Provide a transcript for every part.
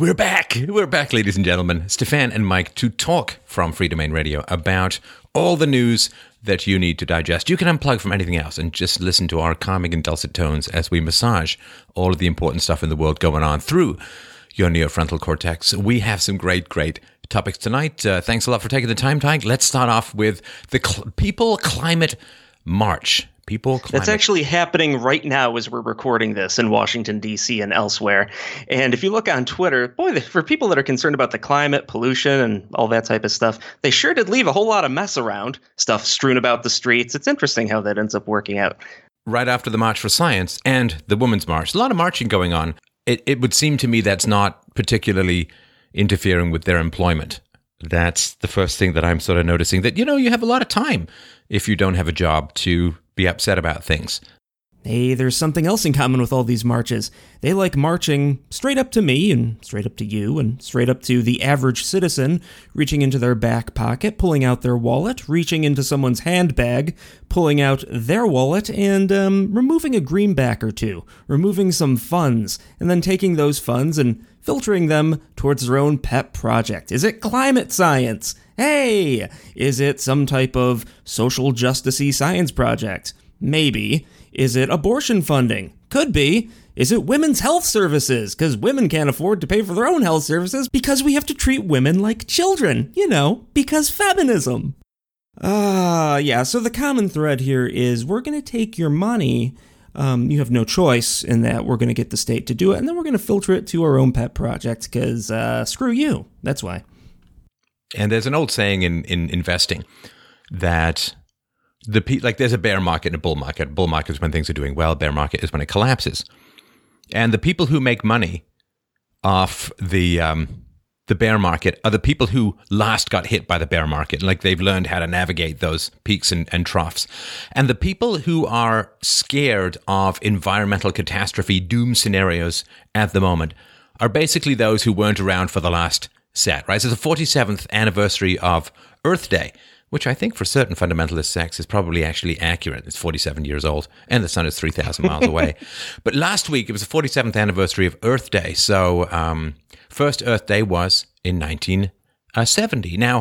We're back. We're back, ladies and gentlemen. Stefan and Mike to talk from Freedomain Radio about all the news that you need to digest. You can unplug from anything else and just listen to our calming and dulcet tones as we massage all of the important stuff in the world going on through your neofrontal cortex. We have some great, great topics tonight. Uh, thanks a lot for taking the time, Tyke. Let's start off with the cl- People Climate March people climate. That's actually happening right now as we're recording this in Washington D.C. and elsewhere. And if you look on Twitter, boy, for people that are concerned about the climate, pollution, and all that type of stuff, they sure did leave a whole lot of mess around, stuff strewn about the streets. It's interesting how that ends up working out. Right after the March for Science and the Women's March, a lot of marching going on. It, it would seem to me that's not particularly interfering with their employment. That's the first thing that I'm sort of noticing that, you know, you have a lot of time if you don't have a job to be upset about things. Hey, there's something else in common with all these marches. They like marching straight up to me and straight up to you and straight up to the average citizen, reaching into their back pocket, pulling out their wallet, reaching into someone's handbag, pulling out their wallet, and um, removing a greenback or two, removing some funds, and then taking those funds and filtering them towards their own pet project. Is it climate science? Hey, is it some type of social justicey science project? Maybe. Is it abortion funding? Could be. Is it women's health services? Because women can't afford to pay for their own health services because we have to treat women like children. You know, because feminism. Ah, uh, yeah, so the common thread here is we're going to take your money. Um, you have no choice in that we're going to get the state to do it, and then we're going to filter it to our own pet project because uh, screw you. That's why. And there's an old saying in, in investing that the like there's a bear market and a bull market. Bull market is when things are doing well. Bear market is when it collapses. And the people who make money off the um, the bear market are the people who last got hit by the bear market. Like they've learned how to navigate those peaks and, and troughs. And the people who are scared of environmental catastrophe doom scenarios at the moment are basically those who weren't around for the last set, right? So the 47th anniversary of Earth Day, which I think for certain fundamentalist sects is probably actually accurate. It's 47 years old and the sun is 3,000 miles away. But last week it was the 47th anniversary of Earth Day. So, um, first Earth Day was in 1970. Now,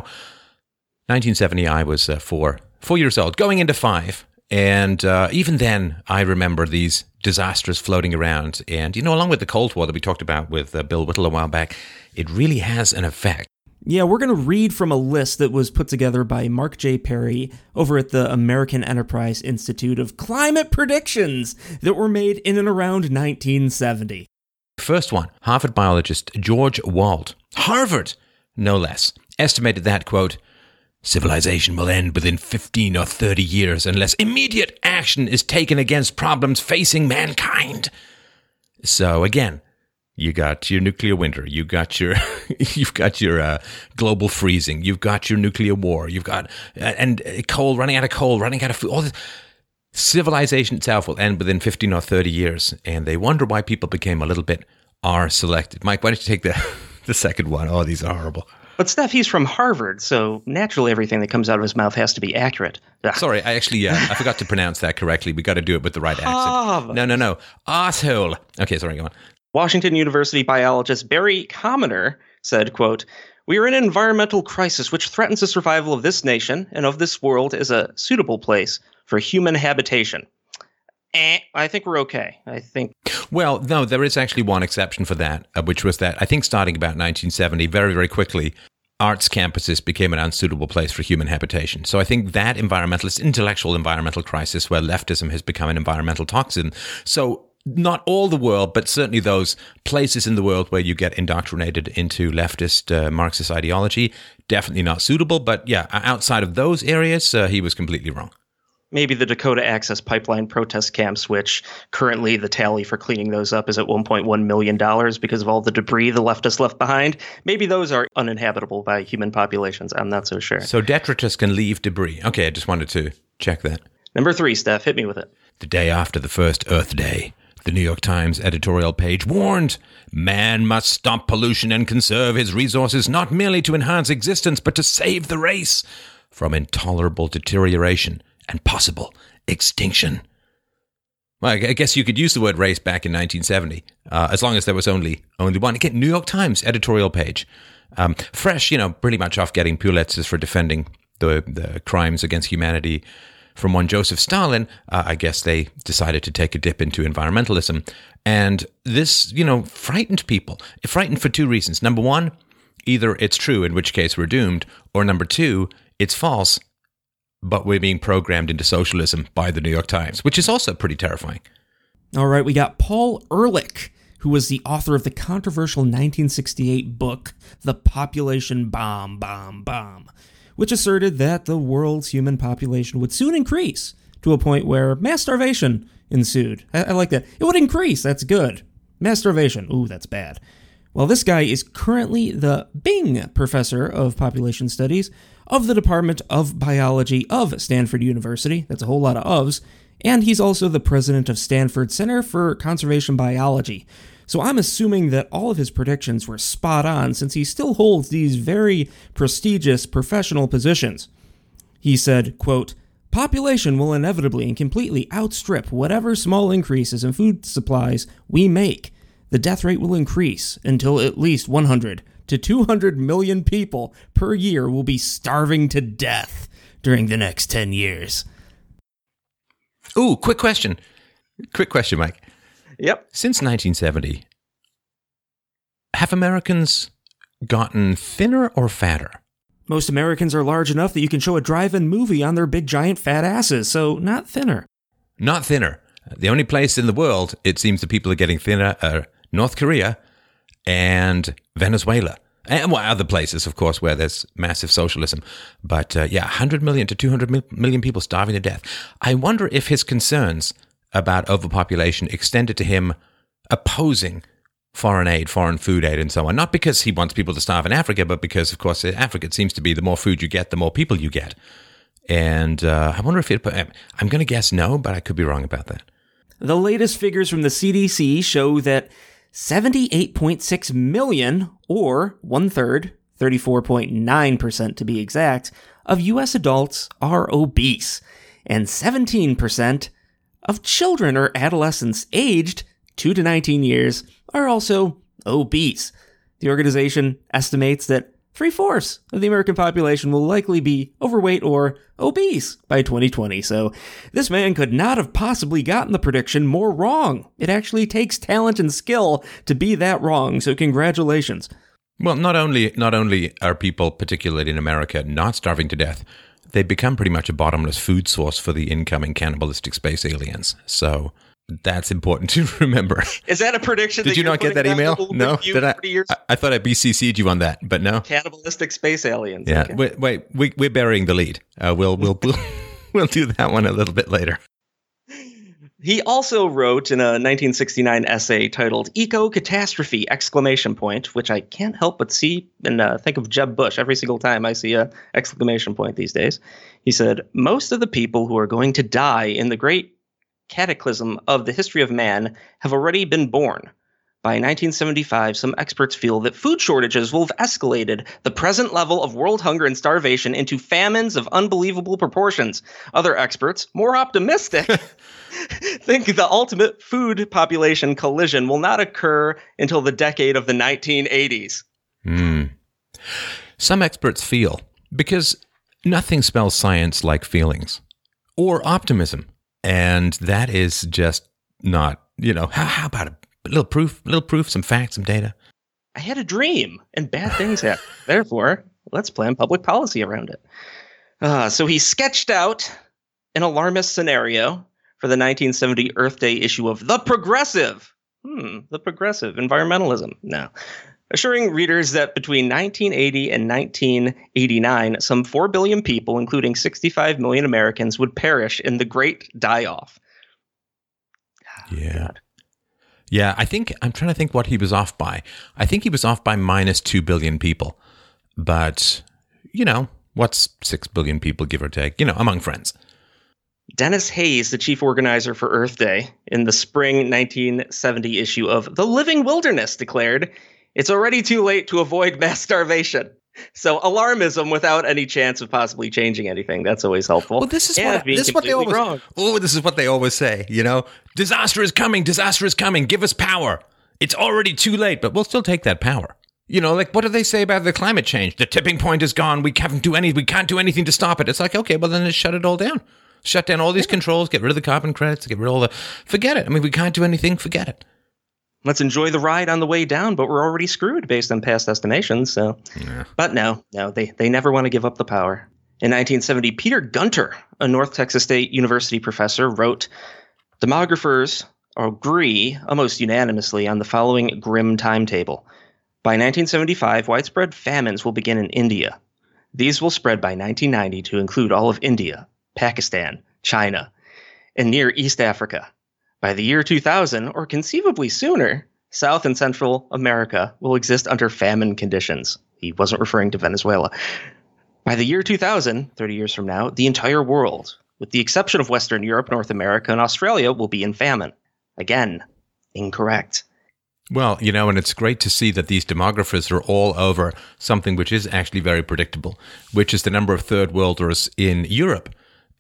1970, I was uh, four, four years old, going into five. And uh, even then, I remember these disasters floating around. And, you know, along with the Cold War that we talked about with uh, Bill Whittle a while back, it really has an effect. Yeah, we're going to read from a list that was put together by Mark J. Perry over at the American Enterprise Institute of climate predictions that were made in and around 1970. First one Harvard biologist George Wald, Harvard, no less, estimated that, quote, Civilization will end within 15 or 30 years unless immediate action is taken against problems facing mankind. So again, you got your nuclear winter, you got your you've got your uh, global freezing, you've got your nuclear war, you've got uh, and uh, coal running out of coal, running out of food. All this civilization itself will end within 15 or 30 years and they wonder why people became a little bit R selected. Mike, why don't you take the the second one? Oh, these are horrible. But Steph, he's from Harvard, so naturally everything that comes out of his mouth has to be accurate. Sorry, I actually uh, I forgot to pronounce that correctly. We got to do it with the right accent. No, no, no, asshole. Okay, sorry, go on. Washington University biologist Barry Commoner said, "quote We are in an environmental crisis which threatens the survival of this nation and of this world as a suitable place for human habitation." Eh, I think we're okay. I think. Well, no, there is actually one exception for that, uh, which was that I think starting about 1970, very, very quickly, arts campuses became an unsuitable place for human habitation. So I think that environmentalist, intellectual environmental crisis where leftism has become an environmental toxin. So not all the world, but certainly those places in the world where you get indoctrinated into leftist uh, Marxist ideology, definitely not suitable. But yeah, outside of those areas, uh, he was completely wrong maybe the Dakota Access Pipeline protest camps, which currently the tally for cleaning those up is at $1.1 million because of all the debris the leftists left behind. Maybe those are uninhabitable by human populations. I'm not so sure. So detritus can leave debris. Okay, I just wanted to check that. Number three, Steph, hit me with it. The day after the first Earth Day, the New York Times editorial page warned man must stop pollution and conserve his resources not merely to enhance existence, but to save the race from intolerable deterioration and possible extinction. Well, I guess you could use the word race back in 1970, uh, as long as there was only only one. Again, New York Times editorial page, um, fresh, you know, pretty much off getting Pulitzers for defending the the crimes against humanity from one Joseph Stalin. Uh, I guess they decided to take a dip into environmentalism, and this, you know, frightened people. It frightened for two reasons. Number one, either it's true, in which case we're doomed, or number two, it's false, but we're being programmed into socialism by the New York Times, which is also pretty terrifying. All right, we got Paul Ehrlich, who was the author of the controversial 1968 book, The Population Bomb, Bomb, Bomb, which asserted that the world's human population would soon increase to a point where mass starvation ensued. I, I like that. It would increase. That's good. Mass starvation. Ooh, that's bad. Well, this guy is currently the Bing Professor of Population Studies of the Department of Biology of Stanford University. That's a whole lot of ofs. And he's also the president of Stanford Center for Conservation Biology. So I'm assuming that all of his predictions were spot on since he still holds these very prestigious professional positions. He said, quote, Population will inevitably and completely outstrip whatever small increases in food supplies we make. The death rate will increase until at least 100 to 200 million people per year will be starving to death during the next 10 years. Ooh, quick question. Quick question, Mike. Yep. Since 1970, have Americans gotten thinner or fatter? Most Americans are large enough that you can show a drive in movie on their big giant fat asses, so not thinner. Not thinner. The only place in the world it seems that people are getting thinner are North Korea and Venezuela. And well, other places, of course, where there's massive socialism. But uh, yeah, 100 million to 200 million people starving to death. I wonder if his concerns about overpopulation extended to him opposing foreign aid, foreign food aid, and so on. Not because he wants people to starve in Africa, but because, of course, in Africa it seems to be the more food you get, the more people you get. And uh, I wonder if it. I'm going to guess no, but I could be wrong about that. The latest figures from the CDC show that 78.6 million, or one third, 34.9% to be exact, of US adults are obese, and 17% of children or adolescents aged 2 to 19 years are also obese. The organization estimates that three fourths of the American population will likely be overweight or obese by 2020. So this man could not have possibly gotten the prediction more wrong. It actually takes talent and skill to be that wrong. So congratulations. Well, not only not only are people, particularly in America, not starving to death, they become pretty much a bottomless food source for the incoming cannibalistic space aliens. So that's important to remember. Is that a prediction? Did you not get that email? No, did I, I? I thought I BCC'd you on that, but no. Cannibalistic space aliens. Yeah, okay. wait, wait, we, we're burying the lead. Uh, we'll we'll we'll do that one a little bit later. He also wrote in a 1969 essay titled "Eco Catastrophe!" exclamation point, which I can't help but see and uh, think of Jeb Bush every single time I see a exclamation point these days. He said, "Most of the people who are going to die in the Great cataclysm of the history of man have already been born. By 1975, some experts feel that food shortages will have escalated the present level of world hunger and starvation into famines of unbelievable proportions. Other experts, more optimistic, think the ultimate food population collision will not occur until the decade of the 1980s. Mm. Some experts feel, because nothing spells science like feelings or optimism. And that is just not, you know, how, how about a little proof, little proof, some facts, some data? I had a dream and bad things happen. Therefore, let's plan public policy around it. Uh, so he sketched out an alarmist scenario for the 1970 Earth Day issue of The Progressive. Hmm, The Progressive, environmentalism. No assuring readers that between 1980 and 1989, some 4 billion people, including 65 million Americans, would perish in the Great Die Off. Yeah. God. Yeah, I think I'm trying to think what he was off by. I think he was off by minus 2 billion people. But, you know, what's 6 billion people, give or take, you know, among friends. Denis Hayes, the chief organizer for Earth Day, in the spring 1970 issue of The Living Wilderness, declared it's already too late to avoid mass starvation. So alarmism without any chance of possibly changing anything. That's always helpful. Well, this is And what this is what they always. wrong. Oh, this is what they always say. You know, disaster is coming. Disaster is coming. Give us power. It's already too late, but we'll still take that power. You know, like what do they say about the climate change? The tipping point is gone. We can't do any. We can't do anything to stop it. It's like okay, well then just shut it all down. Shut down all these controls. Get rid of the carbon credits. Get rid of all the. Forget it. I mean, we can't do anything. Forget it. Let's enjoy the ride on the way down, but we're already screwed based on past estimations. So, but no, no, they they never want to give up the power. In 1970, Peter Gunter, a North Texas State University professor, wrote, "Demographers agree almost unanimously on the following grim timetable. By 1975, widespread famines will begin in India. These will spread by 1990 to include all of India, Pakistan, China, and near East Africa. By the year 2000, or conceivably sooner, South and Central America will exist under famine conditions. He wasn't referring to Venezuela. By the year 2000, 30 years from now, the entire world, with the exception of Western Europe, North America, and Australia, will be in famine. Again, incorrect. Well, you know, and it's great to see that these demographers are all over something which is actually very predictable, which is the number of third worlders in Europe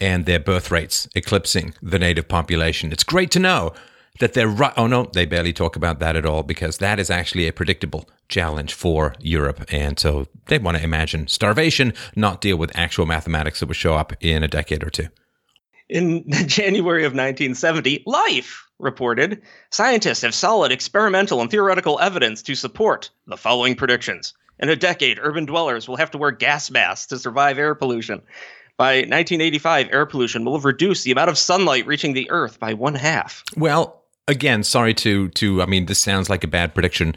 and their birth rates eclipsing the native population. It's great to know that they're right. Oh, no, they barely talk about that at all because that is actually a predictable challenge for Europe. And so they want to imagine starvation, not deal with actual mathematics that will show up in a decade or two. In January of 1970, Life reported scientists have solid experimental and theoretical evidence to support the following predictions. In a decade, urban dwellers will have to wear gas masks to survive air pollution. By 1985, air pollution will have reduced the amount of sunlight reaching the Earth by one half. Well, again, sorry to to I mean this sounds like a bad prediction.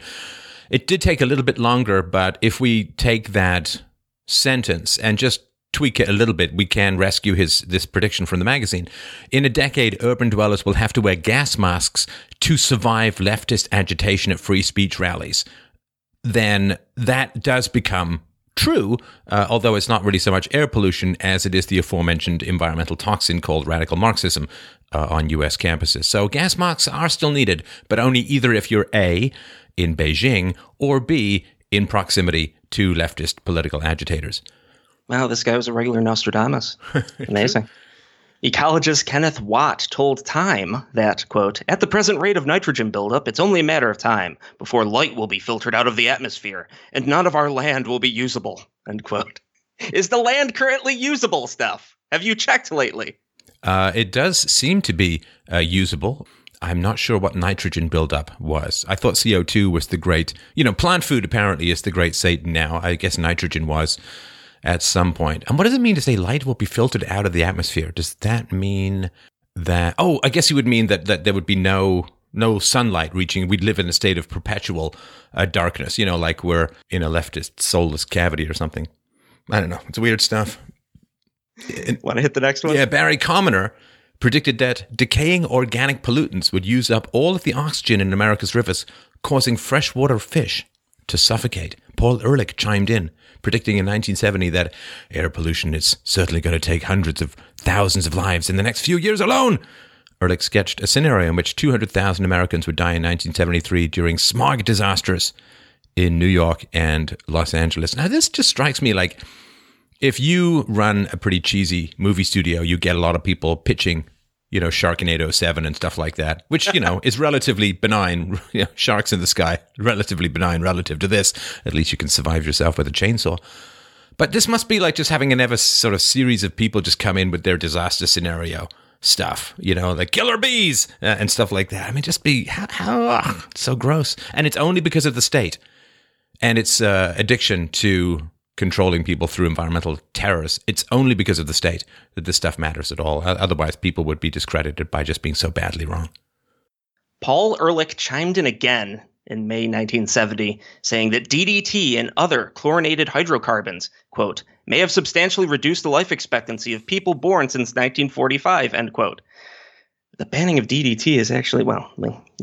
It did take a little bit longer, but if we take that sentence and just tweak it a little bit, we can rescue his this prediction from the magazine. In a decade, urban dwellers will have to wear gas masks to survive leftist agitation at free speech rallies. Then that does become true, uh, although it's not really so much air pollution as it is the aforementioned environmental toxin called radical Marxism uh, on US campuses. So gas masks are still needed, but only either if you're A, in Beijing, or B, in proximity to leftist political agitators. Wow, this guy was a regular Nostradamus. Amazing. Ecologist Kenneth Watt told Time that, quote, at the present rate of nitrogen buildup, it's only a matter of time before light will be filtered out of the atmosphere and none of our land will be usable, end quote. Is the land currently usable, Steph? Have you checked lately? Uh, it does seem to be uh, usable. I'm not sure what nitrogen buildup was. I thought CO2 was the great, you know, plant food apparently is the great Satan now. I guess nitrogen was at some point. And what does it mean to say light will be filtered out of the atmosphere? Does that mean that? Oh, I guess it would mean that that there would be no no sunlight reaching. We'd live in a state of perpetual uh, darkness. You know, like we're in a leftist soulless cavity or something. I don't know. It's weird stuff. Want to hit the next one? Yeah, Barry Commoner predicted that decaying organic pollutants would use up all of the oxygen in America's rivers, causing freshwater fish to suffocate. Paul Ehrlich chimed in, predicting in 1970 that air pollution is certainly going to take hundreds of thousands of lives in the next few years alone. Ehrlich sketched a scenario in which 200,000 Americans would die in 1973 during smog disasters in New York and Los Angeles. Now, this just strikes me like if you run a pretty cheesy movie studio, you get a lot of people pitching, you know, Sharknado 7 and stuff like that, which, you know, is relatively benign. You know, sharks in the sky, relatively benign relative to this. At least you can survive yourself with a chainsaw. But this must be like just having an ever sort of series of people just come in with their disaster scenario stuff, you know, like killer bees uh, and stuff like that. I mean, just be how, how so gross. And it's only because of the state and its uh, addiction to controlling people through environmental terrorists, it's only because of the state that this stuff matters at all. Otherwise, people would be discredited by just being so badly wrong. Paul Ehrlich chimed in again in May 1970, saying that DDT and other chlorinated hydrocarbons, quote, may have substantially reduced the life expectancy of people born since 1945, end quote. The banning of DDT is actually, well,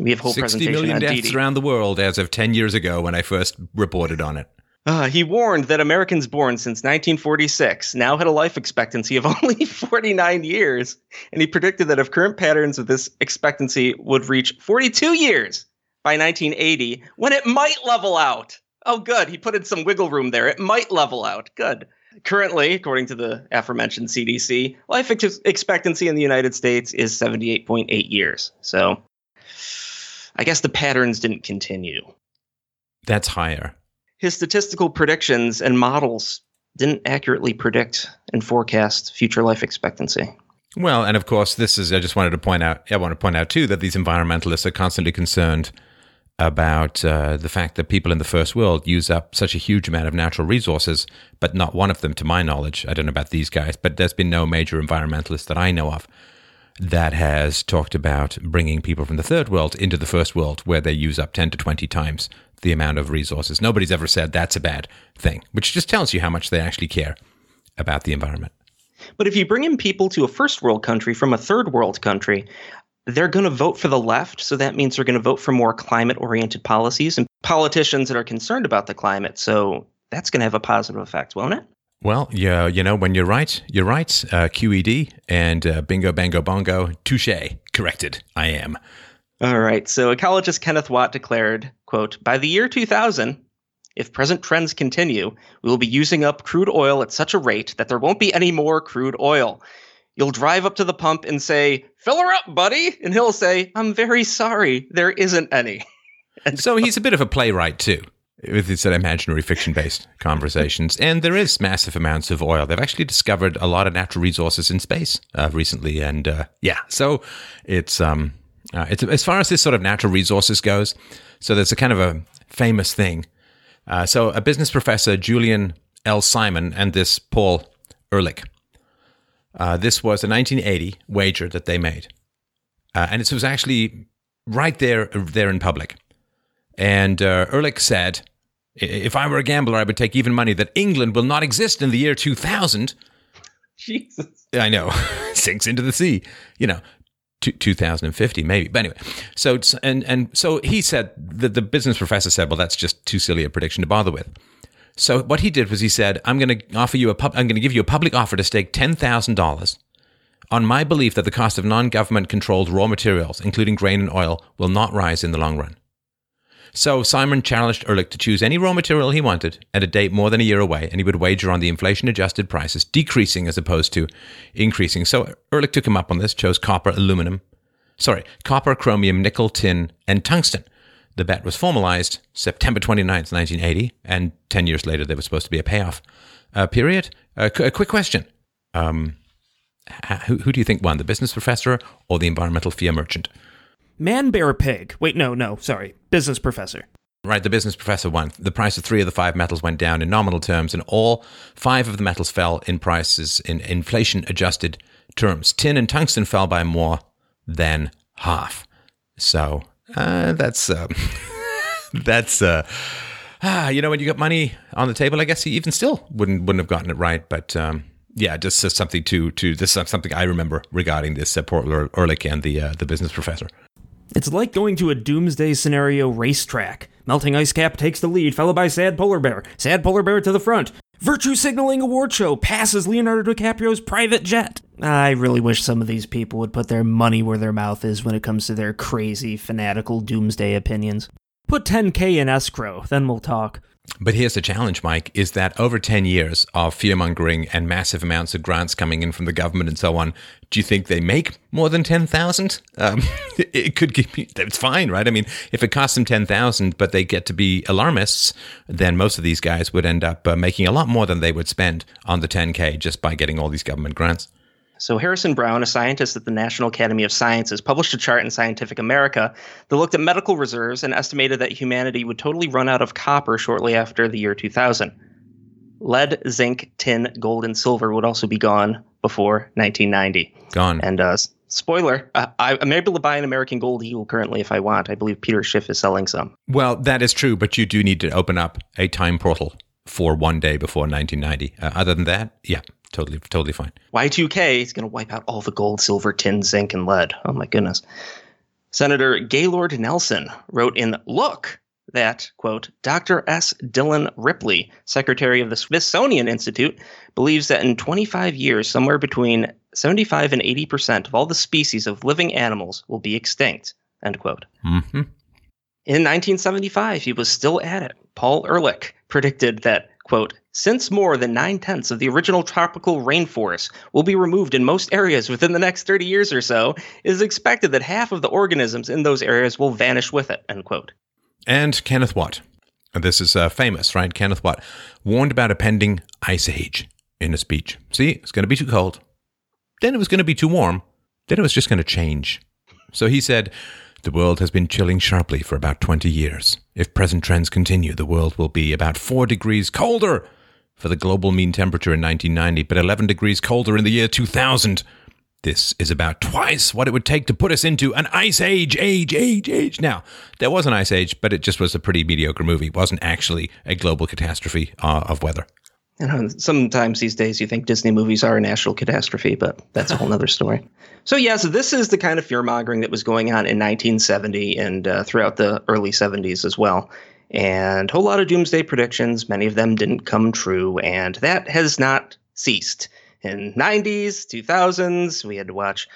we have whole 60 presentation million on deaths DDT. around the world as of 10 years ago when I first reported on it. Uh, he warned that Americans born since 1946 now had a life expectancy of only 49 years, and he predicted that if current patterns of this expectancy would reach 42 years by 1980, when it might level out. Oh, good. He put in some wiggle room there. It might level out. Good. Currently, according to the aforementioned CDC, life ex- expectancy in the United States is 78.8 years. So I guess the patterns didn't continue. That's higher. His statistical predictions and models didn't accurately predict and forecast future life expectancy. Well, and of course, this is, I just wanted to point out, I want to point out too that these environmentalists are constantly concerned about uh, the fact that people in the first world use up such a huge amount of natural resources, but not one of them, to my knowledge, I don't know about these guys, but there's been no major environmentalist that I know of that has talked about bringing people from the third world into the first world where they use up 10 to 20 times the amount of resources. Nobody's ever said that's a bad thing, which just tells you how much they actually care about the environment. But if you bring in people to a first world country from a third world country, they're going to vote for the left. So that means they're going to vote for more climate oriented policies and politicians that are concerned about the climate. So that's going to have a positive effect, won't it? Well, yeah, you know, when you're right, you're right. Uh, QED and uh, bingo, bango, bongo, touche, corrected. I am. All right. So ecologist Kenneth Watt declared, quote, by the year 2000, if present trends continue, we will be using up crude oil at such a rate that there won't be any more crude oil. You'll drive up to the pump and say, fill her up, buddy. And he'll say, I'm very sorry, there isn't any. And so he's a bit of a playwright, too with his imaginary fiction based conversations. And there is massive amounts of oil. They've actually discovered a lot of natural resources in space uh, recently. And uh, yeah, so it's, um, uh, it's as far as this sort of natural resources goes. So there's a kind of a famous thing. Uh, so a business professor, Julian L. Simon, and this Paul Ehrlich. Uh, this was a 1980 wager that they made. Uh, and it was actually right there, there in public. And Ehrlich said, if I were a gambler, I would take even money that England will not exist in the year 2000. Jesus. I know. Sinks into the sea. You know, 2050 maybe. But anyway, so and and so he said that the business professor said, "Well, that's just too silly a prediction to bother with." So what he did was he said, "I'm going to offer you a pub- I'm going to give you a public offer to stake $10,000 on my belief that the cost of non-government controlled raw materials, including grain and oil, will not rise in the long run." So Simon challenged Ehrlich to choose any raw material he wanted at a date more than a year away, and he would wager on the inflation adjusted prices decreasing as opposed to increasing. So Ehrlich took him up on this, chose copper, aluminum, sorry, copper, chromium, nickel, tin, and tungsten. The bet was formalized September 29th, 1980, and 10 years later there was supposed to be a payoff uh, period. Uh, a quick question. Um, who, who do you think won, the business professor or the environmental fear merchant? Man Bear Pig. Wait, no, no, sorry. Business Professor. Right, the business professor won. The price of three of the five metals went down in nominal terms, and all five of the metals fell in prices in inflation adjusted terms. Tin and tungsten fell by more than half. So uh, that's uh, that's uh, ah, you know when you got money on the table, I guess he even still wouldn't wouldn't have gotten it right. But um, yeah, just something to to this something I remember regarding this uh, Paul Ehrlich and the uh, the business professor. It's like going to a doomsday scenario racetrack. Melting ice cap takes the lead, followed by sad polar bear. Sad polar bear to the front. Virtue signaling award show passes Leonardo DiCaprio's private jet. I really wish some of these people would put their money where their mouth is when it comes to their crazy, fanatical doomsday opinions. Put 10k in escrow, then we'll talk. But here's the challenge, Mike, is that over 10 years of fear mongering and massive amounts of grants coming in from the government and so on, do you think they make more than 10,000? Um, it could give me, it's fine, right? I mean, if it costs them 10,000, but they get to be alarmists, then most of these guys would end up uh, making a lot more than they would spend on the 10K just by getting all these government grants. So, Harrison Brown, a scientist at the National Academy of Sciences, published a chart in Scientific America that looked at medical reserves and estimated that humanity would totally run out of copper shortly after the year 2000. Lead, zinc, tin, gold, and silver would also be gone before 1990. Gone. And uh, spoiler, uh, I, am able to buy an American Gold Eagle currently if I want. I believe Peter Schiff is selling some. Well, that is true, but you do need to open up a time portal for one day before 1990. Uh, other than that, yeah, totally, totally fine. Y2K is going to wipe out all the gold, silver, tin, zinc, and lead. Oh my goodness. Senator Gaylord Nelson wrote in Look that, quote, Dr. S. Dillon Ripley, secretary of the Smithsonian Institute, believes that in 25 years, somewhere between 75 and 80% of all the species of living animals will be extinct, end quote. Mm-hmm. In 1975, he was still at it. Paul Ehrlich, predicted that, quote, since more than nine tenths of the original tropical rainforest will be removed in most areas within the next 30 years or so, it is expected that half of the organisms in those areas will vanish with it, end quote. And Kenneth Watt, this is uh, famous, right? Kenneth Watt warned about a pending ice age in a speech. See, it's going to be too cold. Then it was going to be too warm. Then it was just going to change. So he said, The world has been chilling sharply for about 20 years. If present trends continue, the world will be about 4 degrees colder for the global mean temperature in 1990, but 11 degrees colder in the year 2000. This is about twice what it would take to put us into an ice age, age, age, age. Now, there was an ice age, but it just was a pretty mediocre movie. It wasn't actually a global catastrophe uh, of weather. You know, sometimes these days you think Disney movies are a national catastrophe, but that's a whole other story. So, yeah, so this is the kind of fear mongering that was going on in 1970 and uh, throughout the early 70s as well. And a whole lot of doomsday predictions, many of them didn't come true, and that has not ceased. In 90s, 2000s, we had to watch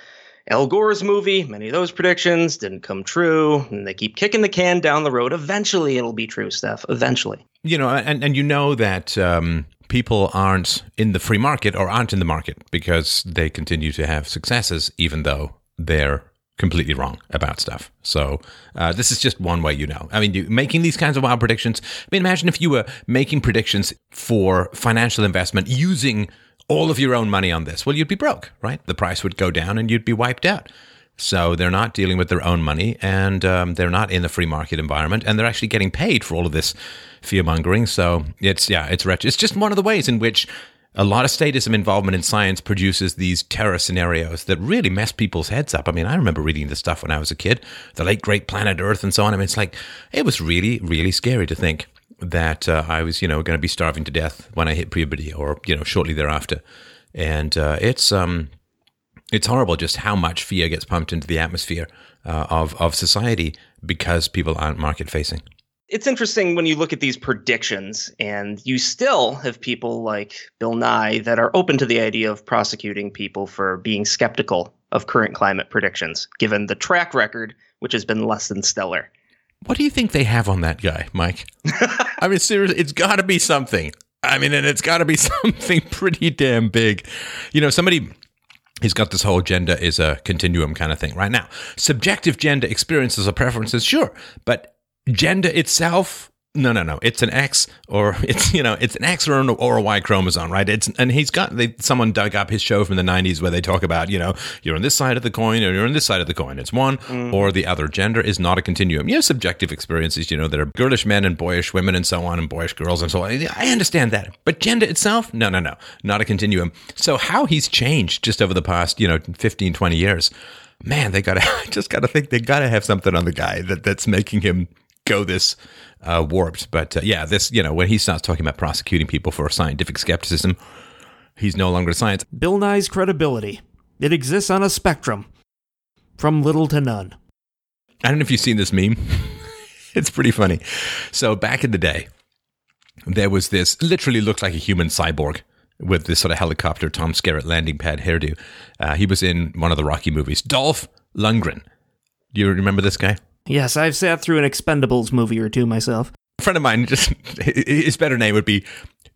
Al Gore's movie. Many of those predictions didn't come true, and they keep kicking the can down the road. Eventually, it'll be true stuff. Eventually. You know, and, and you know that um, people aren't in the free market or aren't in the market because they continue to have successes, even though they're completely wrong about stuff. So uh, this is just one way you know. I mean, making these kinds of wild predictions. I mean, imagine if you were making predictions for financial investment using all of your own money on this. Well, you'd be broke, right? The price would go down and you'd be wiped out. So they're not dealing with their own money, and um, they're not in the free market environment, and they're actually getting paid for all of this fear mongering. So it's yeah, it's wretched. It's just one of the ways in which a lot of statism involvement in science produces these terror scenarios that really mess people's heads up. I mean, I remember reading this stuff when I was a kid, the late great planet Earth and so on. I mean, it's like it was really, really scary to think that uh, I was, you know, going to be starving to death when I hit puberty or you know shortly thereafter. And uh, it's um, it's horrible just how much fear gets pumped into the atmosphere uh, of of society because people aren't market facing it's interesting when you look at these predictions and you still have people like Bill Nye that are open to the idea of prosecuting people for being skeptical of current climate predictions, given the track record, which has been less than stellar. What do you think they have on that guy, Mike? I mean, seriously, it's got to be something. I mean, and it's got to be something pretty damn big. You know, somebody he's got this whole gender is a continuum kind of thing right now. Subjective gender experiences or preferences sure but gender itself no no no. It's an x or it's you know it's an x or, an, or a y chromosome right? It's and he's got they, someone dug up his show from the 90s where they talk about you know you're on this side of the coin or you're on this side of the coin. It's one mm. or the other. Gender is not a continuum. You have subjective experiences you know there are girlish men and boyish women and so on and boyish girls and so on. I understand that. But gender itself? No no no. Not a continuum. So how he's changed just over the past you know 15 20 years man they gotta just gotta think they gotta have something on the guy that that's making him go this uh, warped. But uh, yeah, this you know when he starts talking about prosecuting people for scientific skepticism, he's no longer science. Bill Nye's credibility it exists on a spectrum, from little to none. I don't know if you've seen this meme. it's pretty funny. So back in the day, there was this literally looked like a human cyborg with this sort of helicopter Tom Skerritt landing pad hairdo. Uh, he was in one of the Rocky movies. Dolph Lundgren. Do you remember this guy? Yes, I've sat through an Expendables movie or two myself. A friend of mine, just his better name would be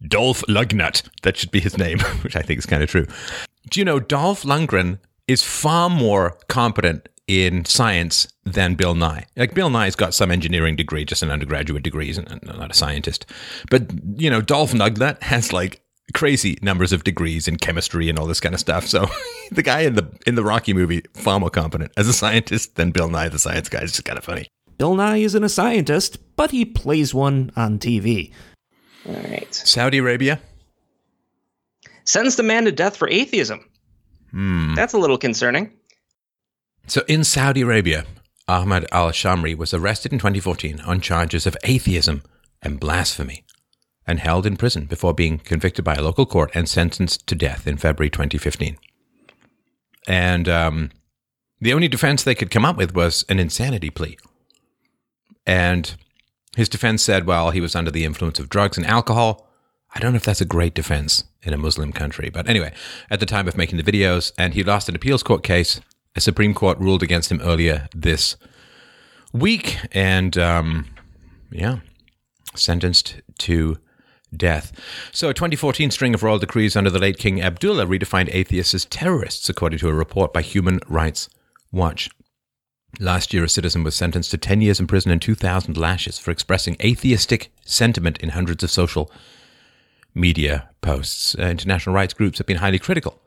Dolph Lugnut. That should be his name, which I think is kind of true. Do you know Dolph Lundgren is far more competent in science than Bill Nye. Like Bill Nye's got some engineering degree, just an undergraduate degree, he's not a scientist. But you know, Dolph Lundgren has like crazy numbers of degrees in chemistry and all this kind of stuff. So the guy in the in the Rocky movie far more competent as a scientist than Bill Nye the Science Guy. It's just kind of funny. Bill Nye isn't a scientist, but he plays one on TV. All right. Saudi Arabia sentenced a man to death for atheism. Hmm. That's a little concerning. So in Saudi Arabia, Ahmad al Shamri was arrested in 2014 on charges of atheism and blasphemy and held in prison before being convicted by a local court and sentenced to death in February 2015. And um, the only defense they could come up with was an insanity plea. And his defense said, well, he was under the influence of drugs and alcohol. I don't know if that's a great defense in a Muslim country. But anyway, at the time of making the videos, and he lost an appeals court case, a Supreme Court ruled against him earlier this week. And um, yeah, sentenced to death. So, a 2014 string of royal decrees under the late King Abdullah redefined atheists as terrorists, according to a report by Human Rights Watch. Last year, a citizen was sentenced to 10 years in prison and 2,000 lashes for expressing atheistic sentiment in hundreds of social media posts. Uh, international rights groups have been highly critical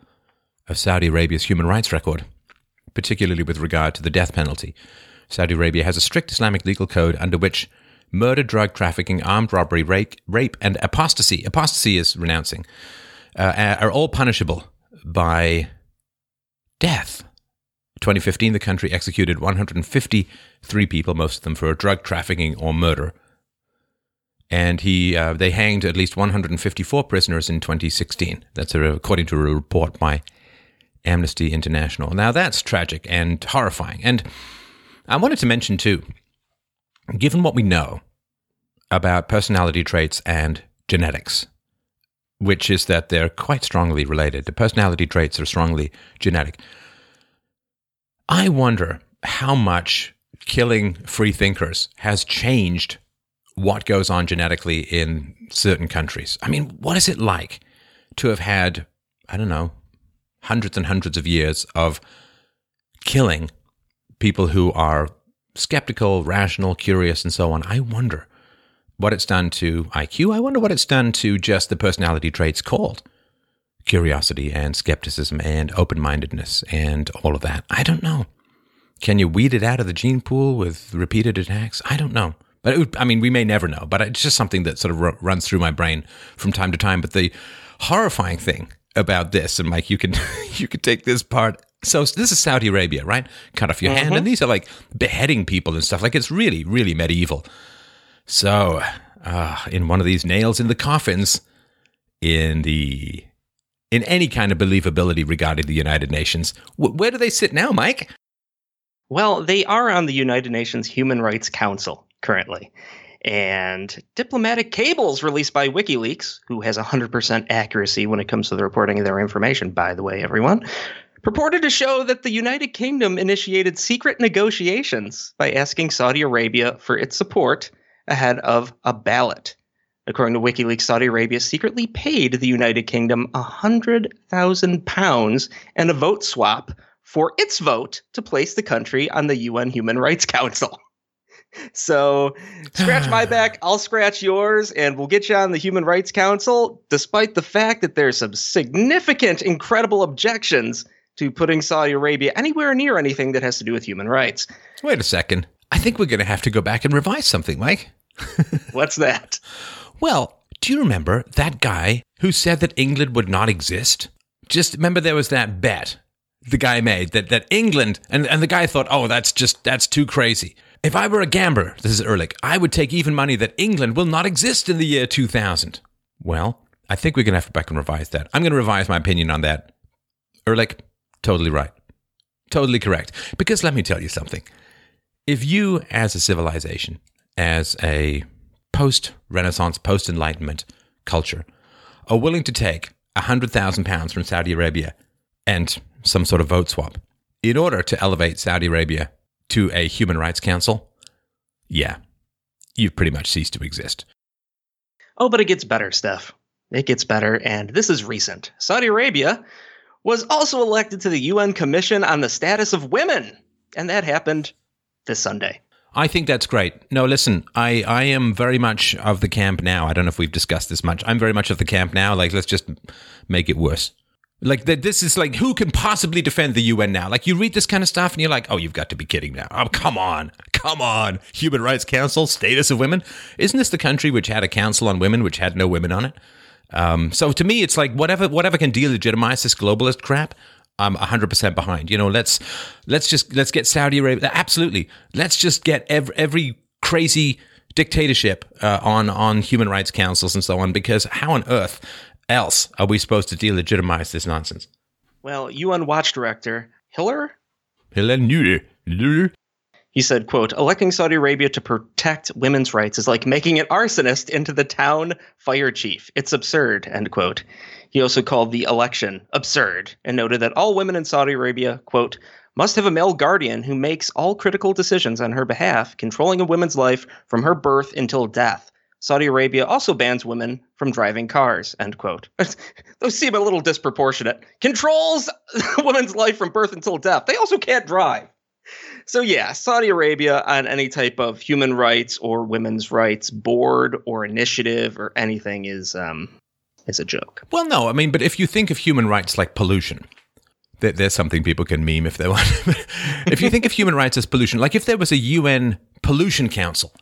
of Saudi Arabia's human rights record, particularly with regard to the death penalty. Saudi Arabia has a strict Islamic legal code under which murder, drug trafficking, armed robbery, rape, rape and apostasy apostasy is renouncing uh, are all punishable by death. 2015, the country executed 153 people, most of them for drug trafficking or murder. And he, uh, they hanged at least 154 prisoners in 2016. That's a, according to a report by Amnesty International. Now, that's tragic and horrifying. And I wanted to mention, too, given what we know about personality traits and genetics, which is that they're quite strongly related, the personality traits are strongly genetic. I wonder how much killing free thinkers has changed what goes on genetically in certain countries. I mean, what is it like to have had, I don't know, hundreds and hundreds of years of killing people who are skeptical, rational, curious, and so on? I wonder what it's done to IQ. I wonder what it's done to just the personality traits called curiosity and skepticism and open mindedness and all of that. I don't know. Can you weed it out of the gene pool with repeated attacks? I don't know. But would, I mean, we may never know. But it's just something that sort of r- runs through my brain from time to time. But the horrifying thing about this, and Mike, you can you can take this part. So this is Saudi Arabia, right? Cut off your mm-hmm. hand, and these are like beheading people and stuff. Like it's really, really medieval. So, uh, in one of these nails in the coffins, in the in any kind of believability regarding the United Nations, w- where do they sit now, Mike? Well, they are on the United Nations Human Rights Council currently. And diplomatic cables released by WikiLeaks, who has 100% accuracy when it comes to the reporting of their information, by the way, everyone, purported to show that the United Kingdom initiated secret negotiations by asking Saudi Arabia for its support ahead of a ballot. According to WikiLeaks, Saudi Arabia secretly paid the United Kingdom £100,000 and a vote swap for its vote to place the country on the UN Human Rights Council. So scratch my back, I'll scratch yours, and we'll get you on the Human Rights Council, despite the fact that there's some significant, incredible objections to putting Saudi Arabia anywhere near anything that has to do with human rights. Wait a second. I think we're going to have to go back and revise something, Mike. What's that? Well, do you remember that guy who said that England would not exist? Just remember there was that bet the guy made that, that England, and, and the guy thought, oh, that's just, that's too crazy. If I were a gambler, this is Ehrlich, I would take even money that England will not exist in the year 2000. Well, I think we're going to have to back and revise that. I'm going to revise my opinion on that. Ehrlich, totally right. Totally correct. Because let me tell you something. If you, as a civilization, as a post Renaissance, post Enlightenment culture, are willing to take £100,000 from Saudi Arabia and some sort of vote swap in order to elevate Saudi Arabia to a human rights council, yeah, you've pretty much ceased to exist. Oh, but it gets better, Steph. It gets better, and this is recent. Saudi Arabia was also elected to the UN Commission on the Status of Women, and that happened this Sunday. I think that's great. No, listen, I, I am very much of the camp now. I don't know if we've discussed this much. I'm very much of the camp now. Like, let's just make it worse. Like that, this is like who can possibly defend the UN now? Like you read this kind of stuff and you're like, oh, you've got to be kidding now. Oh, come on, come on. Human Rights Council, status of women. Isn't this the country which had a council on women which had no women on it? Um, so to me, it's like whatever whatever can delegitimize this globalist crap. I'm 100% behind. You know, let's let's just let's get Saudi Arabia. Absolutely, let's just get every, every crazy dictatorship uh, on on human rights councils and so on. Because how on earth else are we supposed to delegitimize this nonsense? Well, UN Watch Director Hillel? Hillel Neuer. He said, quote, electing Saudi Arabia to protect women's rights is like making an arsonist into the town fire chief. It's absurd, end quote. He also called the election absurd and noted that all women in Saudi Arabia, quote, must have a male guardian who makes all critical decisions on her behalf, controlling a woman's life from her birth until death. Saudi Arabia also bans women from driving cars, end quote. Those seem a little disproportionate. Controls a woman's life from birth until death. They also can't drive. So, yeah, Saudi Arabia on any type of human rights or women's rights board or initiative or anything is um, is a joke. Well, no, I mean, but if you think of human rights like pollution, there, there's something people can meme if they want. if you think of human rights as pollution, like if there was a UN pollution council,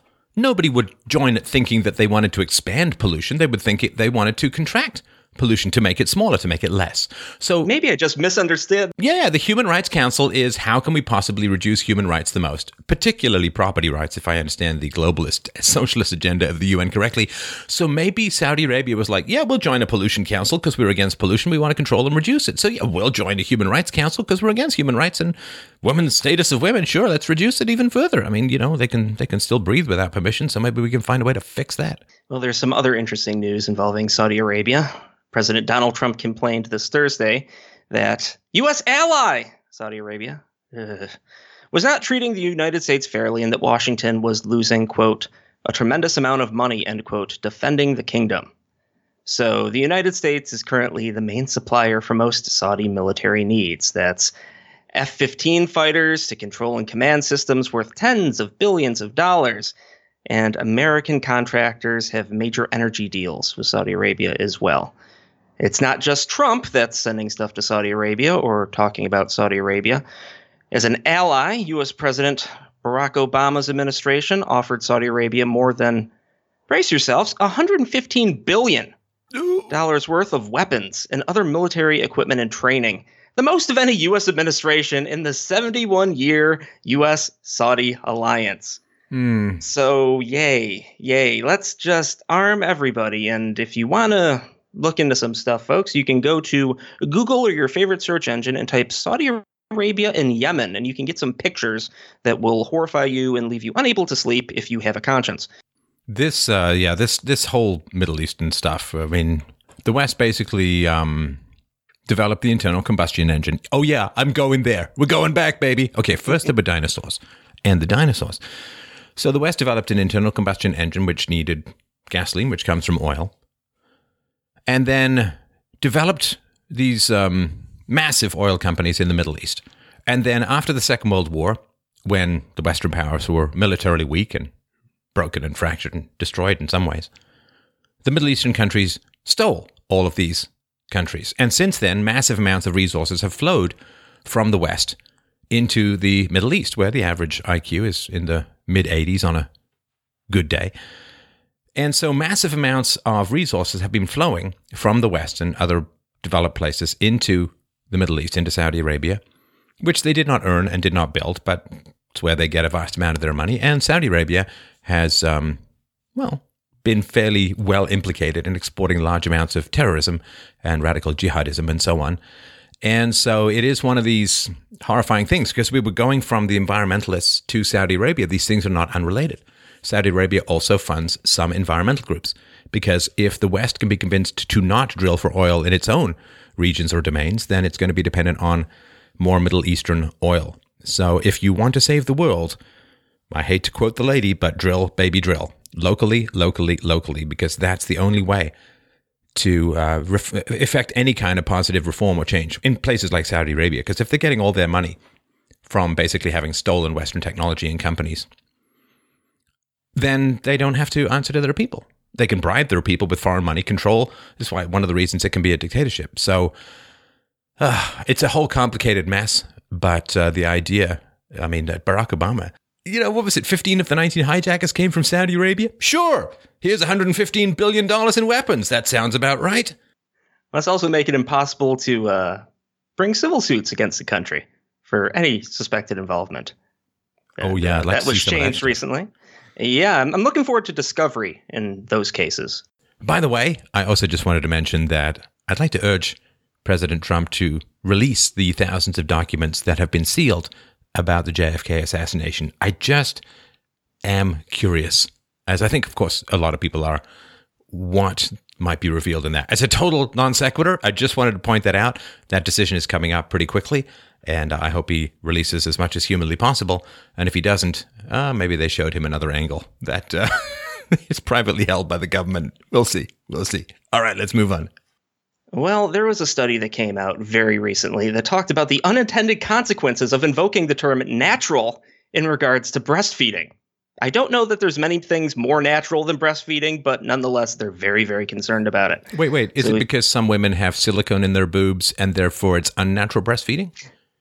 nobody would join it thinking that they wanted to expand pollution. They would think it, they wanted to contract pollution to make it smaller, to make it less. So maybe I just misunderstood. Yeah, the Human Rights Council is how can we possibly reduce human rights the most, particularly property rights, if I understand the globalist socialist agenda of the UN correctly. So maybe Saudi Arabia was like, yeah, we'll join a pollution council because we're against pollution. We want to control and reduce it. So yeah, we'll join a Human Rights Council because we're against human rights and women's status of women. Sure, let's reduce it even further. I mean, you know, they can they can still breathe without permission. So maybe we can find a way to fix that. Well, there's some other interesting news involving Saudi Arabia. President Donald Trump complained this Thursday that U.S. ally Saudi Arabia ugh, was not treating the United States fairly and that Washington was losing, quote, a tremendous amount of money, end quote, defending the kingdom. So the United States is currently the main supplier for most Saudi military needs. That's F 15 fighters to control and command systems worth tens of billions of dollars. And American contractors have major energy deals with Saudi Arabia as well. It's not just Trump that's sending stuff to Saudi Arabia or talking about Saudi Arabia. As an ally, U.S. President Barack Obama's administration offered Saudi Arabia more than, brace yourselves, 115 billion dollars worth of weapons and other military equipment and training, the most of any U.S. administration in the 71 year U.S. Saudi alliance. Hmm. So, yay, yay. Let's just arm everybody. And if you want to look into some stuff, folks, you can go to Google or your favorite search engine and type Saudi Arabia and Yemen, and you can get some pictures that will horrify you and leave you unable to sleep if you have a conscience. This, uh, yeah, this this whole Middle Eastern stuff. I mean, the West basically um, developed the internal combustion engine. Oh yeah, I'm going there. We're going back, baby. Okay, first there were dinosaurs, and the dinosaurs. So the West developed an internal combustion engine which needed gasoline, which comes from oil, and then developed these um, massive oil companies in the Middle East. And then after the Second World War, when the Western powers were militarily weak and broken and fractured and destroyed in some ways, the Middle Eastern countries stole all of these countries. And since then, massive amounts of resources have flowed from the West into the Middle East, where the average IQ is in the mid 80s on a good day. And so massive amounts of resources have been flowing from the West and other developed places into the Middle East, into Saudi Arabia, which they did not earn and did not build, but it's where they get a vast amount of their money. And Saudi Arabia has, um, well, been fairly well implicated in exporting large amounts of terrorism and radical jihadism and so on. And so it is one of these horrifying things because we were going from the environmentalists to Saudi Arabia. These things are not unrelated. Saudi Arabia also funds some environmental groups because if the West can be convinced to not drill for oil in its own regions or domains, then it's going to be dependent on more Middle Eastern oil. So if you want to save the world, I hate to quote the lady, but drill, baby, drill. Locally, locally, locally, because that's the only way to uh, ref- effect any kind of positive reform or change in places like Saudi Arabia. Because if they're getting all their money from basically having stolen Western technology and companies, then they don't have to answer to their people. They can bribe their people with foreign money control. That's why one of the reasons it can be a dictatorship. So uh, it's a whole complicated mess. But uh, the idea, I mean, Barack Obama, you know, what was it? 15 of the 19 hijackers came from Saudi Arabia? Sure. Here's $115 billion in weapons. That sounds about right. Let's also make it impossible to uh, bring civil suits against the country for any suspected involvement. Oh, yeah. Like that was changed that. recently. Yeah, I'm looking forward to discovery in those cases. By the way, I also just wanted to mention that I'd like to urge President Trump to release the thousands of documents that have been sealed about the JFK assassination. I just am curious, as I think, of course, a lot of people are, what might be revealed in that. As a total non sequitur, I just wanted to point that out. That decision is coming up pretty quickly, and I hope he releases as much as humanly possible. And if he doesn't, uh, maybe they showed him another angle that uh, it's privately held by the government. We'll see. We'll see. All right, let's move on. Well, there was a study that came out very recently that talked about the unintended consequences of invoking the term natural in regards to breastfeeding. I don't know that there's many things more natural than breastfeeding, but nonetheless, they're very, very concerned about it. Wait, wait. Is So it we- because some women have silicone in their boobs and therefore it's unnatural breastfeeding?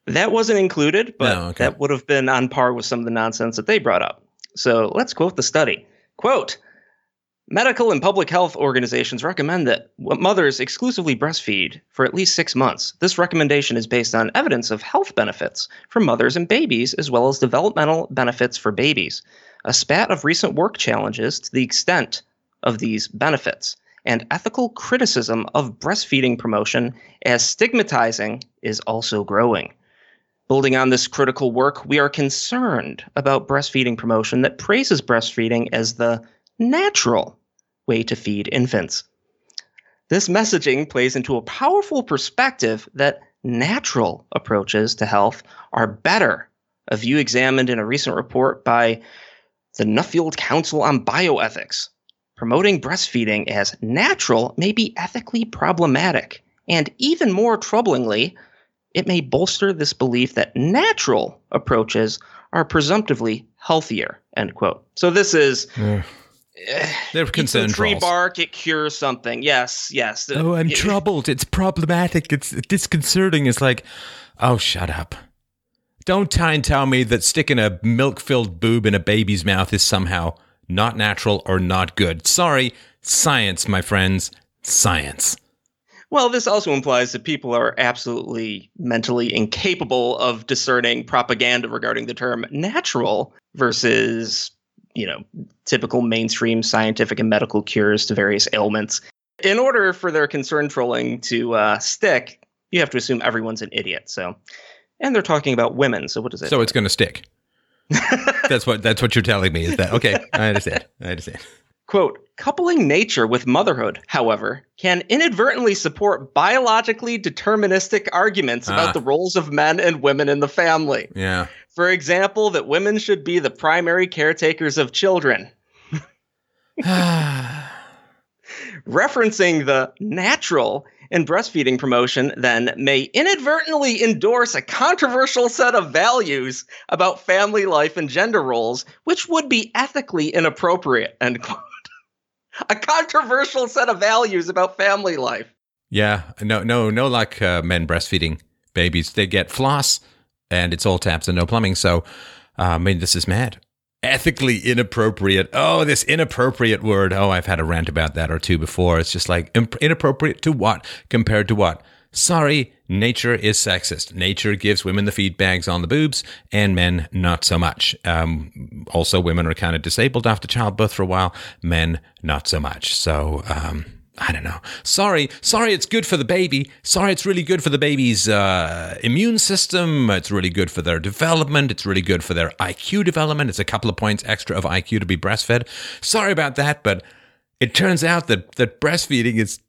That wasn't included, but No, okay. that would have been on par with some of the nonsense that they brought up. So let's quote the study. Quote Medical and public health organizations recommend that mothers exclusively breastfeed for at least six months. This recommendation is based on evidence of health benefits for mothers and babies, as well as developmental benefits for babies. A spat of recent work challenges to the extent of these benefits and ethical criticism of breastfeeding promotion as stigmatizing is also growing. Building on this critical work, we are concerned about breastfeeding promotion that praises breastfeeding as the natural way to feed infants. This messaging plays into a powerful perspective that natural approaches to health are better, a view examined in a recent report by the Nuffield Council on Bioethics. Promoting breastfeeding as natural may be ethically problematic, and even more troublingly, it may bolster this belief that natural approaches are presumptively healthier. End quote. So this is Eh, They're concerned tree trolls. bark, it cures something. Yes, yes. Oh, I'm troubled. It's problematic. It's disconcerting. It's like, oh, shut up. Don't try and tell me that sticking a milk filled boob in a baby's mouth is somehow not natural or not good. Sorry, science, my friends. Science. Well, this also implies that people are absolutely mentally incapable of discerning propaganda regarding the term natural versus, you know, typical mainstream scientific and medical cures to various ailments. In order for their concern trolling to uh, stick, you have to assume everyone's an idiot. So, and they're talking about women. So, what does it? So it's going to stick. that's what that's what you're telling me. Is that okay? I understand. I understand. Quote, coupling nature with motherhood, however, can inadvertently support biologically deterministic arguments Ah. about the roles of men and women in the family. Yeah. For example, that women should be the primary caretakers of children. Referencing the natural in breastfeeding promotion, then, may inadvertently endorse a controversial set of values about family life and gender roles, which would be ethically inappropriate. End quote. a controversial set of values about family life. Yeah, no, no, no. Like uh, men breastfeeding babies, they get floss, and it's all taps and no plumbing. So, uh, I mean, this is mad. Ethically inappropriate. Oh, this inappropriate word. Oh, I've had a rant about that or two before. It's just like imp- inappropriate to what compared to what. Sorry, nature is sexist. Nature gives women the feed bags on the boobs and men not so much. Um, also, women are kind of disabled after childbirth for a while, men not so much. So, um, I don't know. Sorry, sorry, it's good for the baby. Sorry, it's really good for the baby's uh, immune system. It's really good for their development. It's really good for their IQ development. It's a couple of points extra of IQ to be breastfed. Sorry about that, but it turns out that, that breastfeeding is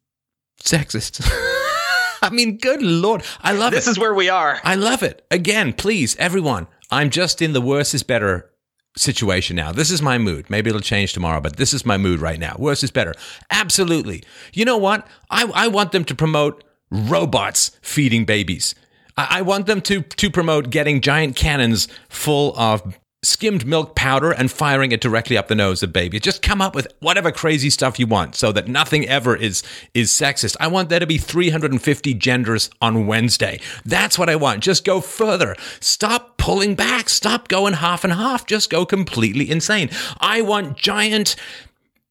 sexist. I mean, good lord. I love This is where we are. I love it. Again, please, everyone. I'm just in the worse is better situation now. This is my mood. Maybe it'll change tomorrow, but this is my mood right now. Worse is better. Absolutely. You know what? I, I want them to promote robots feeding babies. I, want them to to promote getting giant cannons full of skimmed milk powder and firing it directly up the nose of baby. Just come up with whatever crazy stuff you want so that nothing ever is is sexist. I want there to be 350 genders on Wednesday. That's what I want. Just go further. Stop pulling back. Stop going half and half. Just go completely insane. I want giant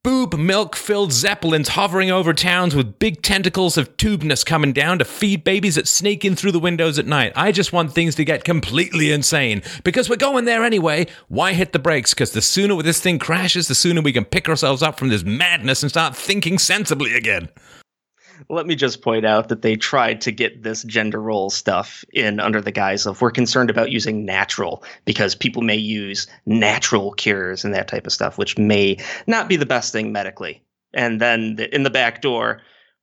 boob milk filled zeppelins hovering over towns with big tentacles of tubeness coming down to feed babies that sneak in through the windows at night. I just want things to get completely insane because we're going there anyway. Why hit the brakes? Because the sooner this thing crashes, the sooner we can pick ourselves up from this madness and start thinking sensibly again. Let me just point out that they tried to get this gender role stuff in under the guise of we're concerned about using natural because people may use natural cures and that type of stuff, which may not be the best thing medically. And then the, in the back door,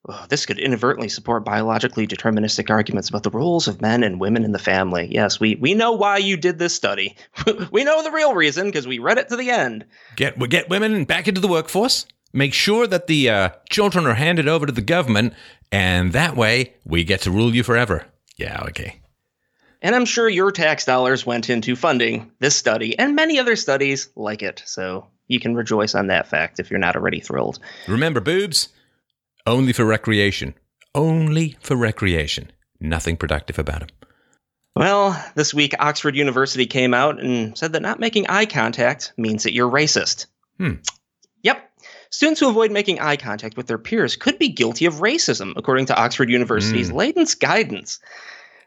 oh, this could inadvertently support biologically deterministic arguments about the roles of men and women in the family. Yes, we, we know why you did this study. we know the real reason because we read it to the end. Get get women back into the workforce. Make sure that the uh, children are handed over to the government, and that way we get to rule you forever. Yeah, okay. And I'm sure your tax dollars went into funding this study and many other studies like it. So you can rejoice on that fact if you're not already thrilled. Remember, boobs, only for recreation. Only for recreation. Nothing productive about them. Well, this week Oxford University came out and said that not making eye contact means that you're racist. Hmm. Students who avoid making eye contact with their peers could be guilty of racism, according to Oxford University's hmm. latest guidance.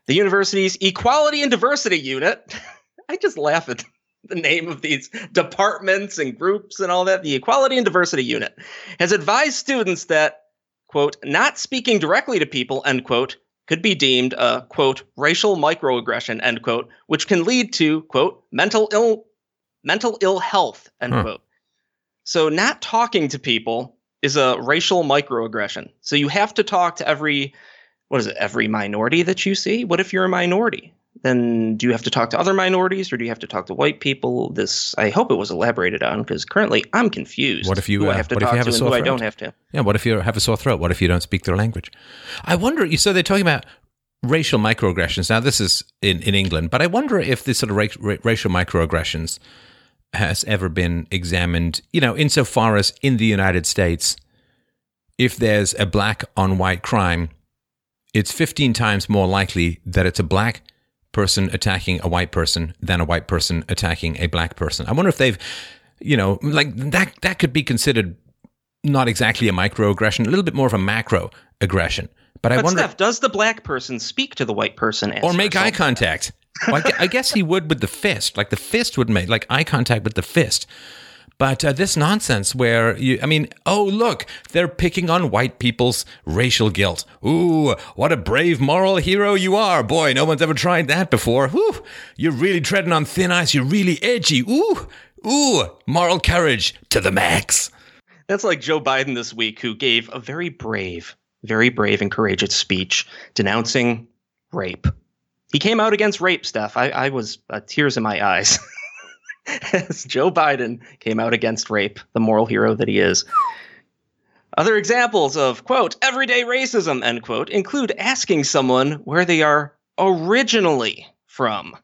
The university's Equality and Diversity Unit, I just laugh at the name of these departments and groups and all that. The Equality and Diversity Unit has advised students that, quote, not speaking directly to people, end quote, could be deemed a, quote, racial microaggression, end quote, which can lead to, quote, mental ill mental ill health, end Huh. quote. So not talking to people is a racial microaggression. So you have to talk to every what is it, every minority that you see? What if you're a minority? Then do you have to talk to other minorities or do you have to talk to white people? This I hope it was elaborated on because currently I'm confused. What if you, uh, have to what if talk you have to a sore who I throat? don't have to? Yeah, what if you have a sore throat? What if you don't speak their language? I wonder. So they're talking about racial microaggressions. Now, this is in, in England, but I wonder if this sort of ra- ra- racial microaggressions has ever been examined. You know, insofar as in the United States, if there's a black on white crime, it's 15 times more likely that it's a black person attacking a white person than a white person attacking a black person. I wonder if they've, you know, like that that could be considered not exactly a microaggression, a little bit more of a macro aggression. But I But wonder Steph, does the black person speak to the white person as or make eye contact. Well, I I guess he would with the fist, like the fist would make like eye contact with the fist. But uh, this nonsense where you, I mean, oh, look, they're picking on white people's racial guilt. Ooh, what a brave moral hero you are. Boy, no one's ever tried that before. Whew, you're really treading on thin ice. You're really edgy. Ooh, ooh, moral courage to the max. That's like Joe Biden this week, who gave a very brave, very brave and courageous speech denouncing rape. He came out against rape, Steph. I, I was uh, tears in my eyes. As Joe Biden came out against rape, the moral hero that he is. Other examples of, quote, everyday racism, end quote, include asking someone where they are originally from,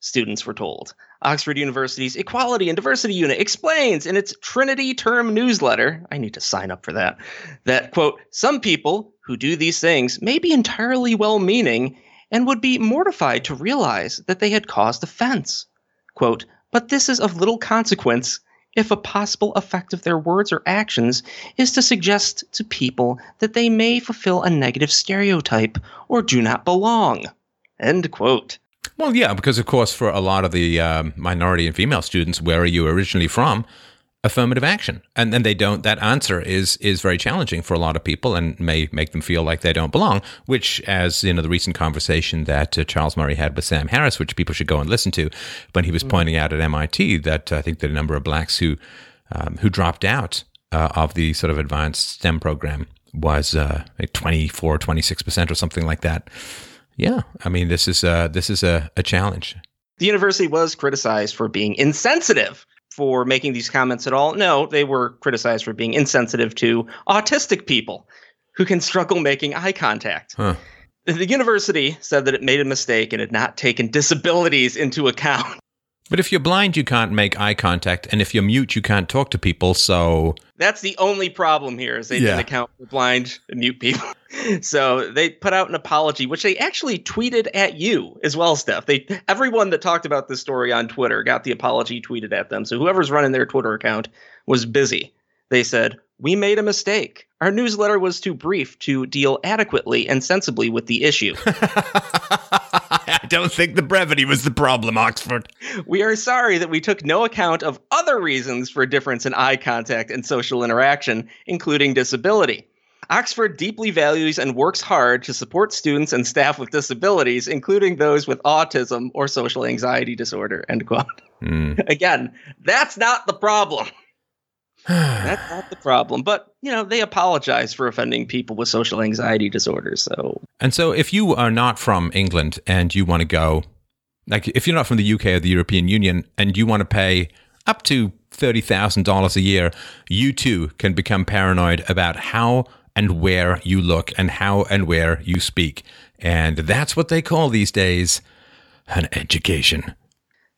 students were told. Oxford University's Equality and Diversity Unit explains in its Trinity Term newsletter, I need to sign up for that, that, quote, some people who do these things may be entirely well meaning and would be mortified to realize that they had caused offense. Quote, but this is of little consequence if a possible effect of their words or actions is to suggest to people that they may fulfill a negative stereotype or do not belong. End quote. Well, yeah, because of course, for a lot of the um, minority and female students, where are you originally from? Affirmative action, and then they don't. That answer is is very challenging for a lot of people, and may make them feel like they don't belong. Which, as you know, the recent conversation that uh, Charles Murray had with Sam Harris, which people should go and listen to, when he was pointing out at MIT that uh, I think the number of blacks who um, who dropped out uh, of the sort of advanced STEM program was uh, like 24, 26 percent, or something like that. Yeah, I mean, this is uh, this is a, a challenge. The university was criticized for being insensitive for making these comments at all. No, they were criticized for being insensitive to autistic people who can struggle making eye contact. Huh. The university said that it made a mistake and had not taken disabilities into account. But if you're blind, you can't make eye contact, and if you're mute, you can't talk to people. So That's the only problem here is they Yeah. didn't account for blind and mute people. so they put out an apology, which they actually tweeted at you as well, Steph. They everyone that talked about this story on Twitter got the apology tweeted at them. So whoever's running their Twitter account was busy. They said, We made a mistake. Our newsletter was too brief to deal adequately and sensibly with the issue. I don't think the brevity was the problem, Oxford. We are sorry that we took no account of other reasons for a difference in eye contact and social interaction, including disability. Oxford deeply values and works hard to support students and staff with disabilities, including those with autism or social anxiety disorder. End quote. Hmm. Again, that's not the problem. That's not the problem. But, you know, they apologize for offending people with social anxiety disorders. So, And so, if you are not from England and you want to go, like if you're not from the UK or the European Union and you want to pay up to $30,000 a year, you too can become paranoid about how and where you look and how and where you speak. And that's what they call these days an education.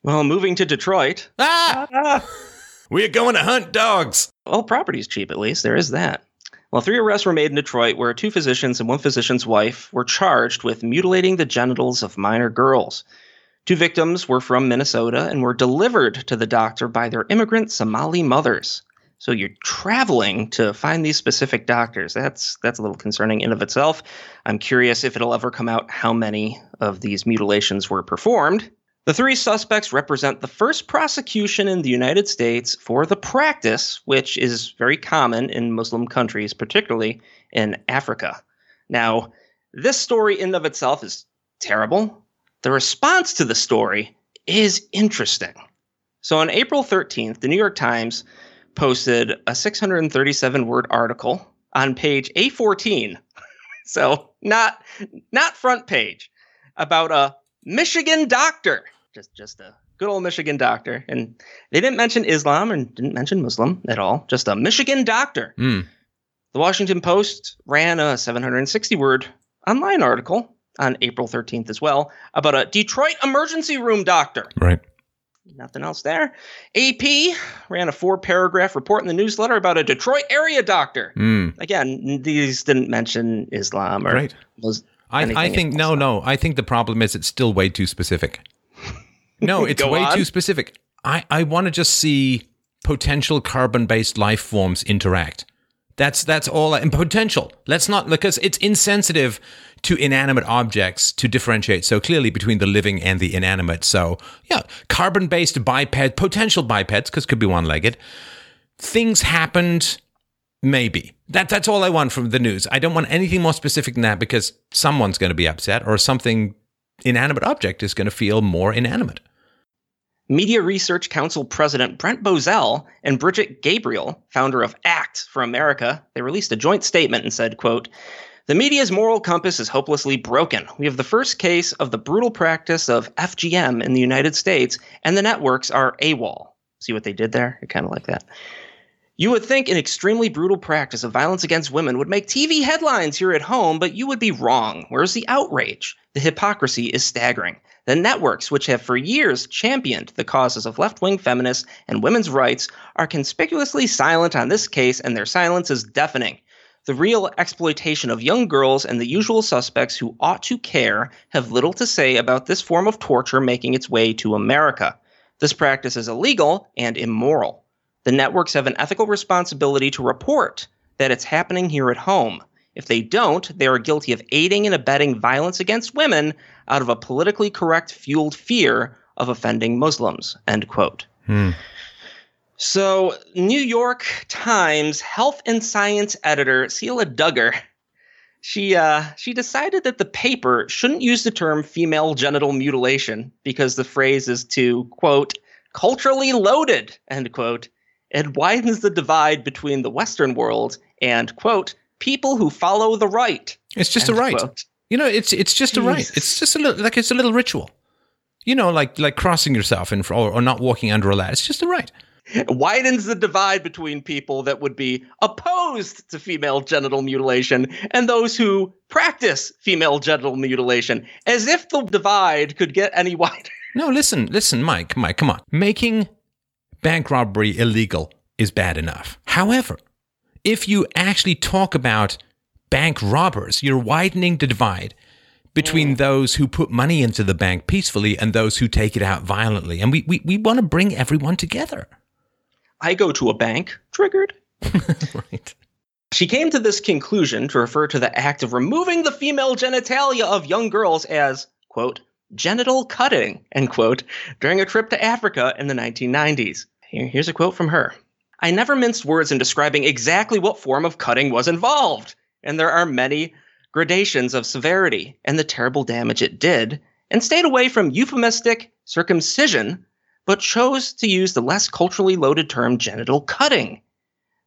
well, moving to Detroit, Ah! We're going to hunt dogs. well, property's cheap at least. There is that. Well, three arrests were made in Detroit where two physicians and one physician's wife were charged with mutilating the genitals of minor girls. Two victims were from Minnesota and were delivered to the doctor by their immigrant Somali mothers. So you're traveling to find these specific doctors. That's that's a little concerning in of itself. I'm curious if it'll ever come out how many of these mutilations were performed. The three suspects represent the first prosecution in the United States for the practice, which is very common in Muslim countries, particularly in Africa. Now, this story in of itself is terrible. The response to the story is interesting. So on April 13th, the New York Times posted a 637 word article on page A14. so not not front page about a Michigan doctor. Just just a good old Michigan doctor. And they didn't mention Islam and didn't mention Muslim at all. Just a Michigan doctor. Hmm. The Washington Post ran a 760 word online article on April 13th as well about a Detroit emergency room doctor. Right. Nothing else there. AP ran a four paragraph report in the newsletter about a Detroit area doctor. Hmm. Again, these didn't mention Islam or Right. I, I think no, no. I think the problem is it's still way too specific. No, it's way on. too specific. I, I want to just see potential carbon-based life forms interact. That's that's all. I, and potential. Let's not because it's insensitive to inanimate objects to differentiate so clearly between the living and the inanimate. So yeah, carbon-based biped, potential bipeds, because could be one-legged. Things happened. Maybe that that's all I want from the news. I don't want anything more specific than that because someone's going to be upset or something inanimate object is going to feel more inanimate. Media Research Council President Brent Bozell and Brigitte Gabriel, founder of ACT for America, they released a joint statement and said, quote, the media's moral compass is hopelessly broken. We have the first case of the brutal practice of FGM in the United States, and the networks are AWOL. See what they did there? Kind of like that. You would think an extremely brutal practice of violence against women would make TV headlines here at home, but you would be wrong. Where's the outrage? The hypocrisy is staggering. The networks, which have for years championed the causes of left wing feminists and women's rights, are conspicuously silent on this case, and their silence is deafening. The real exploitation of young girls and the usual suspects who ought to care have little to say about this form of torture making its way to America. This practice is illegal and immoral. The networks have an ethical responsibility to report that it's happening here at home. If they don't, they are guilty of aiding and abetting violence against women out of a politically correct fueled fear of offending Muslims. End quote. So, New York Times health and science editor Celia Dugger, she uh, she decided that the paper shouldn't use the term female genital mutilation because the phrase is too quote culturally loaded end quote. It widens the divide between the Western world and quote people who follow the rite. It's just a rite. quote. You know, it's it's just a rite. It's just a little like it's a little ritual. You know, like like crossing yourself and or, or not walking under a ladder. It's just a rite. It widens the divide between people that would be opposed to female genital mutilation and those who practice female genital mutilation, as if the divide could get any wider. No, listen, listen, Mike, Mike, come on. Making bank robbery illegal is bad enough. However, if you actually talk about bank robbers, you're widening the divide between mm. those who put money into the bank peacefully and those who take it out violently. And we, we, we want to bring everyone together. I go to a bank, triggered. right. She came to this conclusion to refer to the act of removing the female genitalia of young girls as, quote, genital cutting, end quote, during a trip to Africa in the 1990s. Here- here's a quote from her I never minced words in describing exactly what form of cutting was involved, and there are many gradations of severity and the terrible damage it did, and stayed away from euphemistic circumcision, but chose to use the less culturally loaded term genital cutting.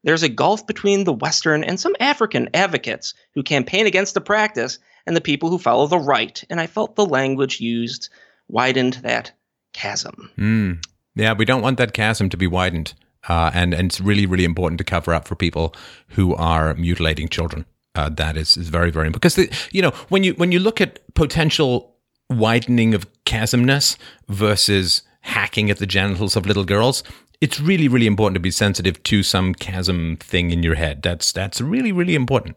there's a gulf between the Western and some African advocates who campaign against the practice and the people who follow the rite. And I felt the language used widened that chasm. Mm. Yeah, we don't want that chasm to be widened. Uh, and, and it's really, really important to cover up for people who are mutilating children. Uh, that is, is very, very important. Because, the, you know, when you, when you look at potential widening of chasmness versus hacking at the genitals of little girls, it's really, really important to be sensitive to some chasm thing in your head. That's that's really, really important.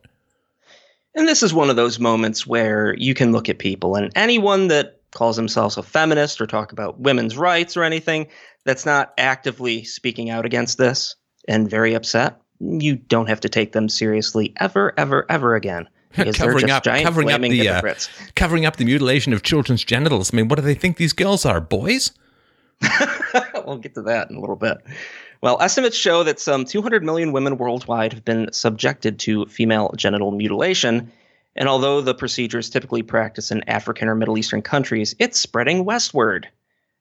And this is one of those moments where you can look at people and anyone that calls themselves a feminist or talk about women's rights or anything that's not actively speaking out against this and very upset, you don't have to take them seriously ever, ever, ever again. covering up, covering up the uh, covering up the mutilation of children's genitals. I mean, what do they think these girls are, boys? we'll get to that in a little bit. Well, estimates show that some 200 million women worldwide have been subjected to female genital mutilation. And although the procedure is typically practiced in African or Middle Eastern countries, it's spreading westward.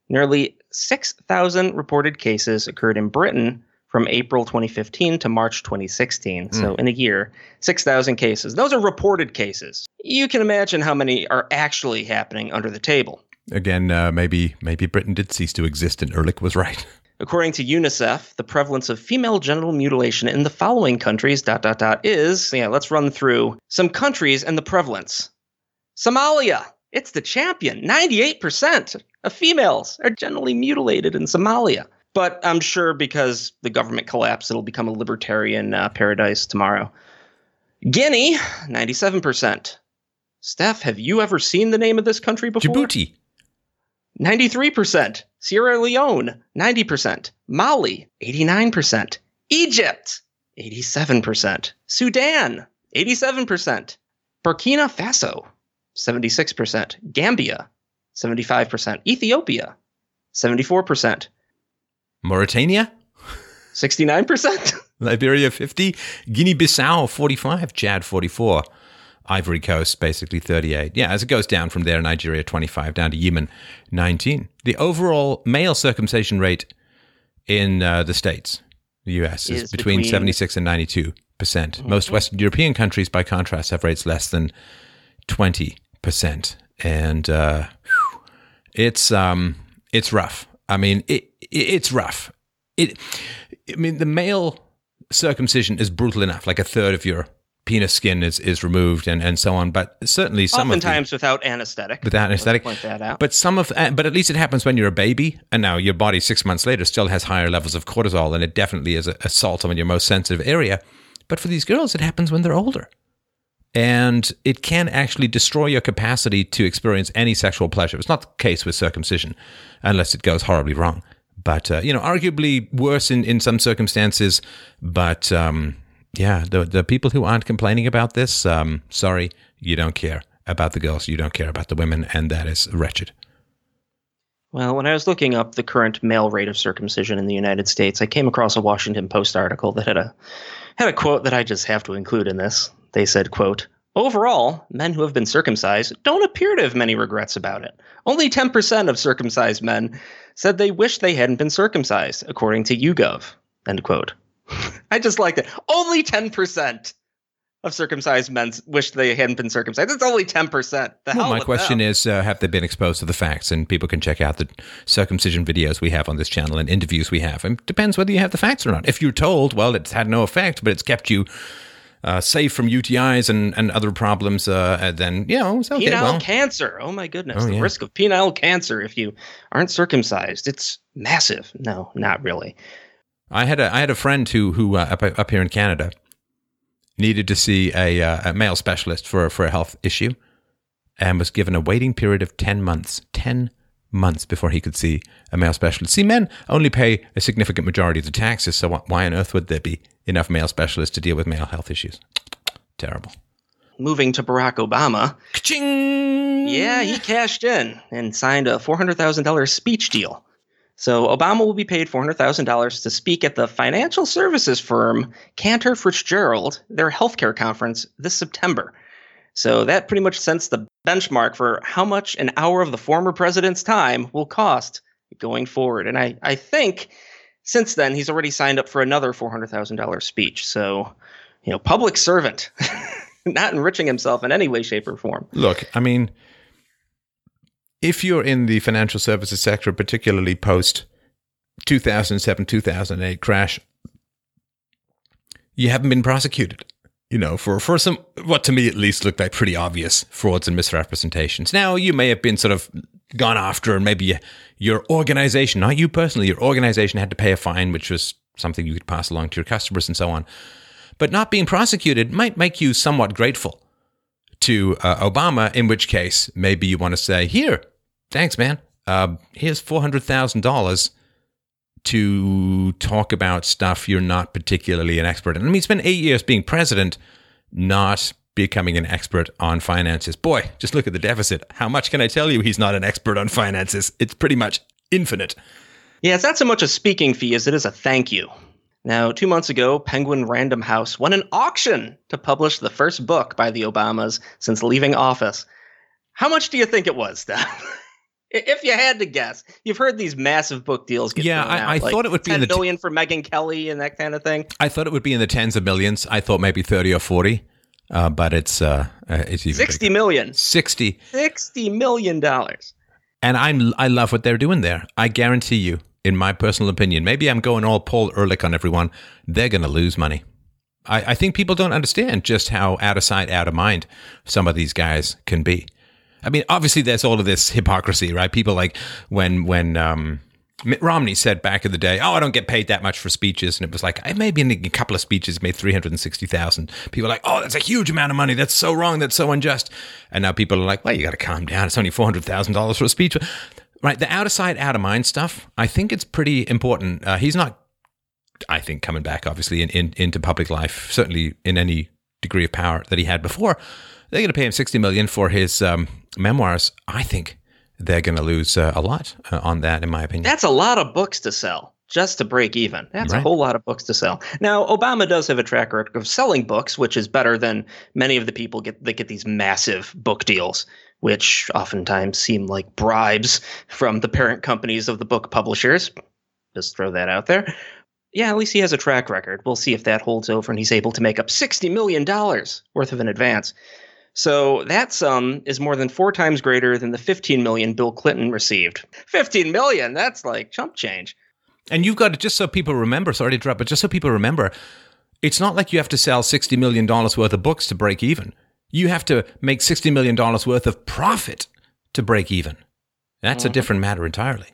Nearly 6,000 reported cases occurred in Britain from April 2015 to March 2016. Mm. So, hmm. in a year, 6,000 cases. Those are reported cases. You can imagine how many are actually happening under the table. Again, uh, maybe maybe Britain did cease to exist and Ehrlich was right. According to UNICEF, the prevalence of female genital mutilation in the following countries dot dot dot is yeah, let's run through some countries and the prevalence. Somalia, it's the champion. 98% of females are genitally mutilated in Somalia. But I'm sure because the government collapsed, it'll become a libertarian uh, paradise tomorrow. Guinea, 97%. Steph, have you ever seen the name of this country before? Djibouti. 93%. Sierra Leone, 90%. Mali, 89%. Egypt, 87%. Sudan, 87%. Burkina Faso, 76%. Gambia, 75%. Ethiopia, 74%. Mauritania? 69%. Liberia 50, Guinea Bissau 45, Chad 44. Ivory Coast, basically 38. Yeah, as it goes down from there, Nigeria 25, down to Yemen 19. The overall male circumcision rate in uh, the States, the US, is, is between, between, 76 and 92 percent. Mm-hmm. Most Western European countries, by contrast, have rates less than 20 percent. And uh, it's um, it's rough. I mean, it, it, it's rough. It, I mean, the male circumcision is brutal enough. Like a third of your penis skin is, is removed and, and so on. But certainly some oftentimes without anesthetic. Without anesthetic. Point that out. But some of uh, but at least it happens when you're a baby, and now your body six months later still has higher levels of cortisol, and it definitely is a assault on your most sensitive area. But for these girls, it happens when they're older. And it can actually destroy your capacity to experience any sexual pleasure. It's not the case with circumcision, unless it goes horribly wrong. But, uh, you know, arguably worse in, in some circumstances. But, um, yeah, the the people who aren't complaining about this, um, sorry, you don't care about the girls, you don't care about the women, and that is wretched. Well, when I was looking up the current male rate of circumcision in the United States, I came across a Washington Post article that had a had a quote that I just have to include in this. They said, quote, Overall, men who have been circumcised don't appear to have many regrets about it. Only 10% of circumcised men said they wish they hadn't been circumcised, according to YouGov. End quote. I just like it. Only 10% of circumcised men wish they hadn't been circumcised. It's only 10%. The well, my question them. is uh, have they been exposed to the facts? And people can check out the circumcision videos we have on this channel and interviews we have. It depends whether you have the facts or not. If you're told, well, it's had no effect, but it's kept you uh, safe from UTIs and, and other problems, uh, then, you know, it's okay. Penile well, cancer. Oh, my goodness. Oh, the yeah. risk of penile cancer if you aren't circumcised. It's massive. No, not really. I had a I had a friend who who uh, up up here in Canada needed to see a, uh, a male specialist for for a health issue, and was given a waiting period of ten months. Ten months before he could see a male specialist. See, men only pay a significant majority of the taxes, so why on earth would there be enough male specialists to deal with male health issues? Terrible. Moving to Barack Obama. Ka-ching! Yeah, he cashed in and signed a $400,000 speech deal so Obama will be paid $400,000 to speak at the financial services firm Cantor Fitzgerald, their healthcare conference this September. So that pretty much sets the benchmark for how much an hour of the former president's time will cost going forward. And I, I think since then, he's already signed up for another $400,000 speech. So, you know, public servant, not enriching himself in any way, shape, or form. Look, I mean, if you're in the financial services sector, particularly post 2007 2008 crash, you haven't been prosecuted. You know, for, for some, what to me at least looked like pretty obvious frauds and misrepresentations. Now, you may have been sort of gone after, and maybe your organization, not you personally, your organization had to pay a fine, which was something you could pass along to your customers and so on. But not being prosecuted might make you somewhat grateful to uh, Obama, in which case maybe you want to say, here, thanks, man. Uh, here's $400,000 to talk about stuff you're not particularly an expert in. I mean, he spent eight years being president, not becoming an expert on finances. Boy, just look at the deficit. How much can I tell you he's not an expert on finances? It's pretty much infinite. Yeah, it's not so much a speaking fee as it is a thank you. Now, two months ago, Penguin Random House won an auction to publish the first book by the Obamas since leaving office. How much do you think it was, Steph? if you had to guess, you've heard these massive book deals. Get yeah, I, I like thought it would be in the million for Megyn Kelly and that kind of thing. I thought it would be in the tens of millions. I thought maybe thirty or forty, uh, but it's uh, uh it's even sixty bigger. million. Sixty. Sixty million dollars. And I'm I love what they're doing there. I guarantee you, in my personal opinion, maybe I'm going all Paul Ehrlich on everyone. They're going to lose money. I, I think people don't understand just how out of sight, out of mind some of these guys can be. I mean, obviously, there's all of this hypocrisy, right? People like when when um, Mitt Romney said back in the day, "Oh, I don't get paid that much for speeches," and it was like, I maybe in a couple of speeches made three hundred and sixty thousand. People are like, "Oh, that's a huge amount of money. That's so wrong. That's so unjust." And now people are like, "Well, you got to calm down. It's only four hundred thousand dollars for a speech." Right, the out of sight, out of mind stuff. I think it's pretty important. Uh, he's not, I think, coming back obviously in, in, into public life, certainly in any degree of power that he had before. They're going to pay him sixty million for his um, memoirs. I think they're going to lose uh, a lot uh, on that, in my opinion. That's a lot of books to sell just to break even. That's Right. a whole lot of books to sell. Now, Obama does have a track record of selling books, which is better than many of the people get that get these massive book deals, which oftentimes seem like bribes from the parent companies of the book publishers. Just throw that out there. Yeah, at least he has a track record. We'll see if that holds over and he's able to make up $60 million worth of an advance. So that sum is more than four times greater than the 15 million Bill Clinton received. 15 million, that's like chump change. And you've got to, just so people remember, sorry to interrupt, but just so people remember, it's not like you have to sell $60 million worth of books to break even. You have to make $60 million worth of profit to break even. That's a mm-hmm. different matter entirely.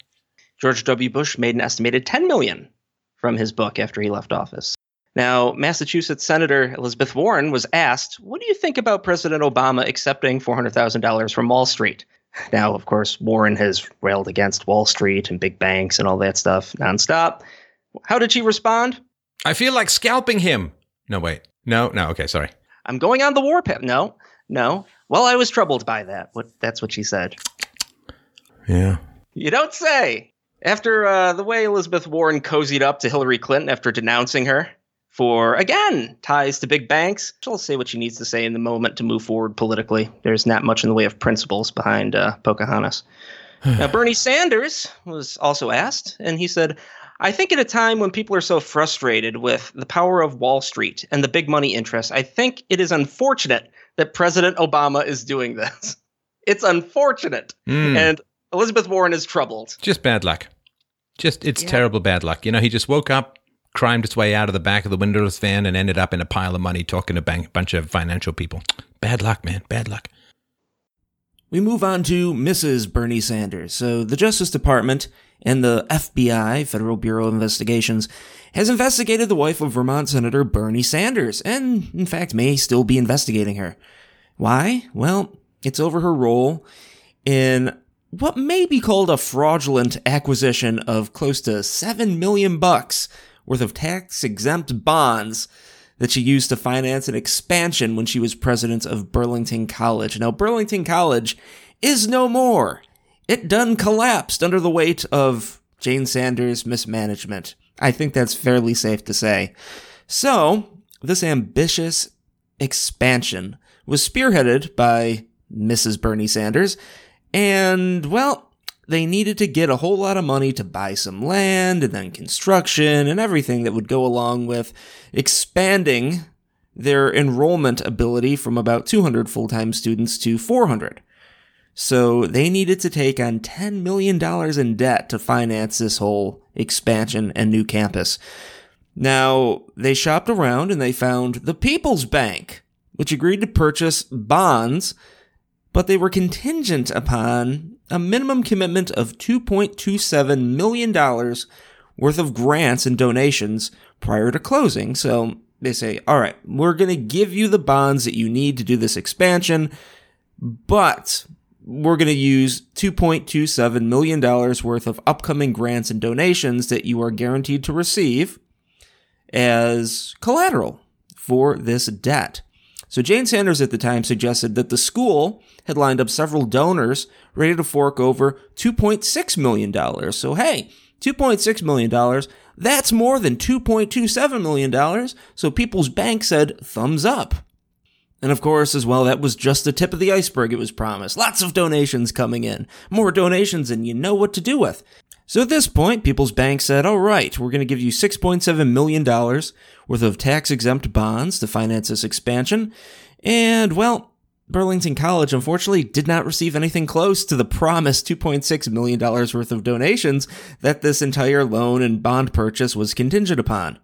George W. Bush made an estimated 10 million from his book after he left office. Now, Massachusetts Senator Elizabeth Warren was asked, What do you think about President Obama accepting $400,000 from Wall Street? Now, of course, Warren has railed against Wall Street and big banks and all that stuff nonstop. How did she respond? I feel like scalping him. No, wait. No, no. Okay, sorry. I'm going on the warpath. No, no. Well, I was troubled by that. What? That's what she said. Yeah. You don't say. After uh, the way Elizabeth Warren cozied up to Hillary Clinton after denouncing her for, again, ties to big banks, she'll say what she needs to say in the moment to move forward politically. There's not much in the way of principles behind uh, Pocahontas. now, Bernie Sanders was also asked, and he said, I think at a time when people are so frustrated with the power of Wall Street and the big money interests, I think it is unfortunate that President Obama is doing this. It's unfortunate. Mm. And Elizabeth Warren is troubled. Just bad luck. Just, it's Yeah. terrible bad luck. You know, he just woke up, climbed its way out of the back of the windowless van, and ended up in a pile of money talking to a bunch of financial people. Bad luck, man. Bad luck. We move on to Mrs. Bernie Sanders. So, the Justice Department and the FBI, Federal Bureau of Investigations, has investigated the wife of Vermont Senator Bernie Sanders, and in fact may still be investigating her. Why? Well, it's over her role in what may be called a fraudulent acquisition of close to 7 million bucks worth of tax-exempt bonds that she used to finance an expansion when she was president of Burlington College. Now, Burlington College is no more. It done collapsed under the weight of Jane Sanders' mismanagement. I think that's fairly safe to say. So, this ambitious expansion was spearheaded by Mrs. Bernie Sanders, and, well, they needed to get a whole lot of money to buy some land and then construction and everything that would go along with expanding their enrollment ability from about 200 full time students to 400. So they needed to take on $10 million in debt to finance this whole expansion and new campus. Now, they shopped around and they found the People's Bank, which agreed to purchase bonds, but they were contingent upon a minimum commitment of $2.27 million worth of grants and donations prior to closing. So they say, all right, we're going to give you the bonds that you need to do this expansion, but we're going to use $2.27 million worth of upcoming grants and donations that you are guaranteed to receive as collateral for this debt. So Jane Sanders at the time suggested that the school had lined up several donors ready to fork over $2.6 million. So hey, $2.6 million, that's more than $2.27 million. So People's Bank said thumbs up. And of course, as well, that was just the tip of the iceberg, it was promised. Lots of donations coming in. More donations than you know what to do with. So at this point, People's Bank said, all right, we're going to give you $6.7 million worth of tax exempt bonds to finance this expansion. And, well, Burlington College unfortunately did not receive anything close to the promised $2.6 million worth of donations that this entire loan and bond purchase was contingent upon.